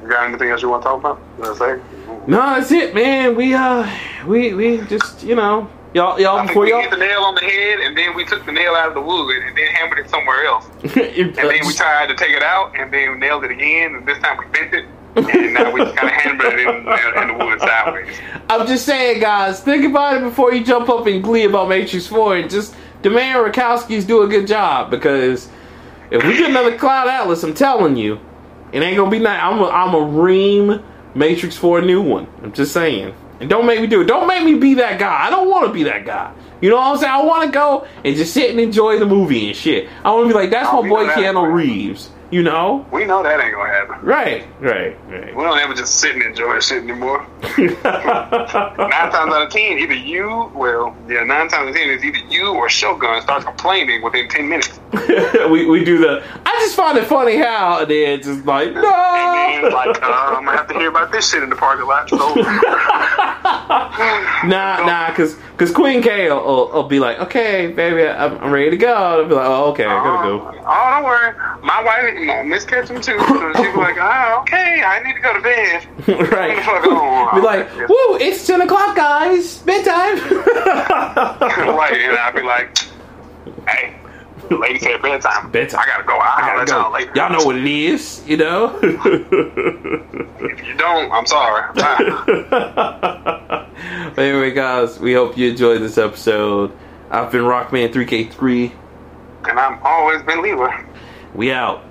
you got anything else you want to talk about? You want to say? No, that's it, man. We uh, we we just you know, y'all y'all I think we y'all. hit the nail on the head, and then we took the nail out of the wood, and then hammered it somewhere else. And then we tried to take it out, and then nailed it again, and this time we bent it, and now we just kind of hammered it in, in the wood sideways. I'm just saying, guys, think about it before you jump up in glee about Matrix 4 and just demand Wachowski's do a good job because if we get another Cloud Atlas, I'm telling you, it ain't gonna be nice. I'm a, I'm a ream Matrix for a new one. I'm just saying. And don't make me do it. Don't make me be that guy. I don't want to be that guy. You know what I'm saying? I want to go and just sit and enjoy the movie and shit. I want to be like, that's Oh, my boy that. Keanu Reeves. You know? We know that ain't gonna happen. Right, right, right. We don't ever just sit and enjoy shit anymore. Nine times out of ten, either you, well, yeah, nine times out of ten, it's either you or Shogun starts complaining within ten minutes. we, we do the. I just find it funny how and then it's just like no. And mean? Like, uh, I'm gonna have to hear about this shit in the parking lot. So, Nah, nah, cause, cause Queen K will, will, will be like, okay, baby, I'm, I'm ready to go. I'll be like, oh, okay, I gotta oh, oh, don't worry. My wife, my Miss Ketchum too. So she's like, oh, okay, I need to go to bed. right. On. Oh, be like, woo, it's 10 o'clock, guys. Bedtime. right, and I'd be like, hey, lady said bedtime. Bedtime. I gotta go. I'll I gotta y'all go. later. Y'all know what it is, you know? If you don't, I'm sorry. Bye. But anyway, guys, we hope you enjoyed this episode. I've been Rockman3K3. and I'm always been Lewa. We out.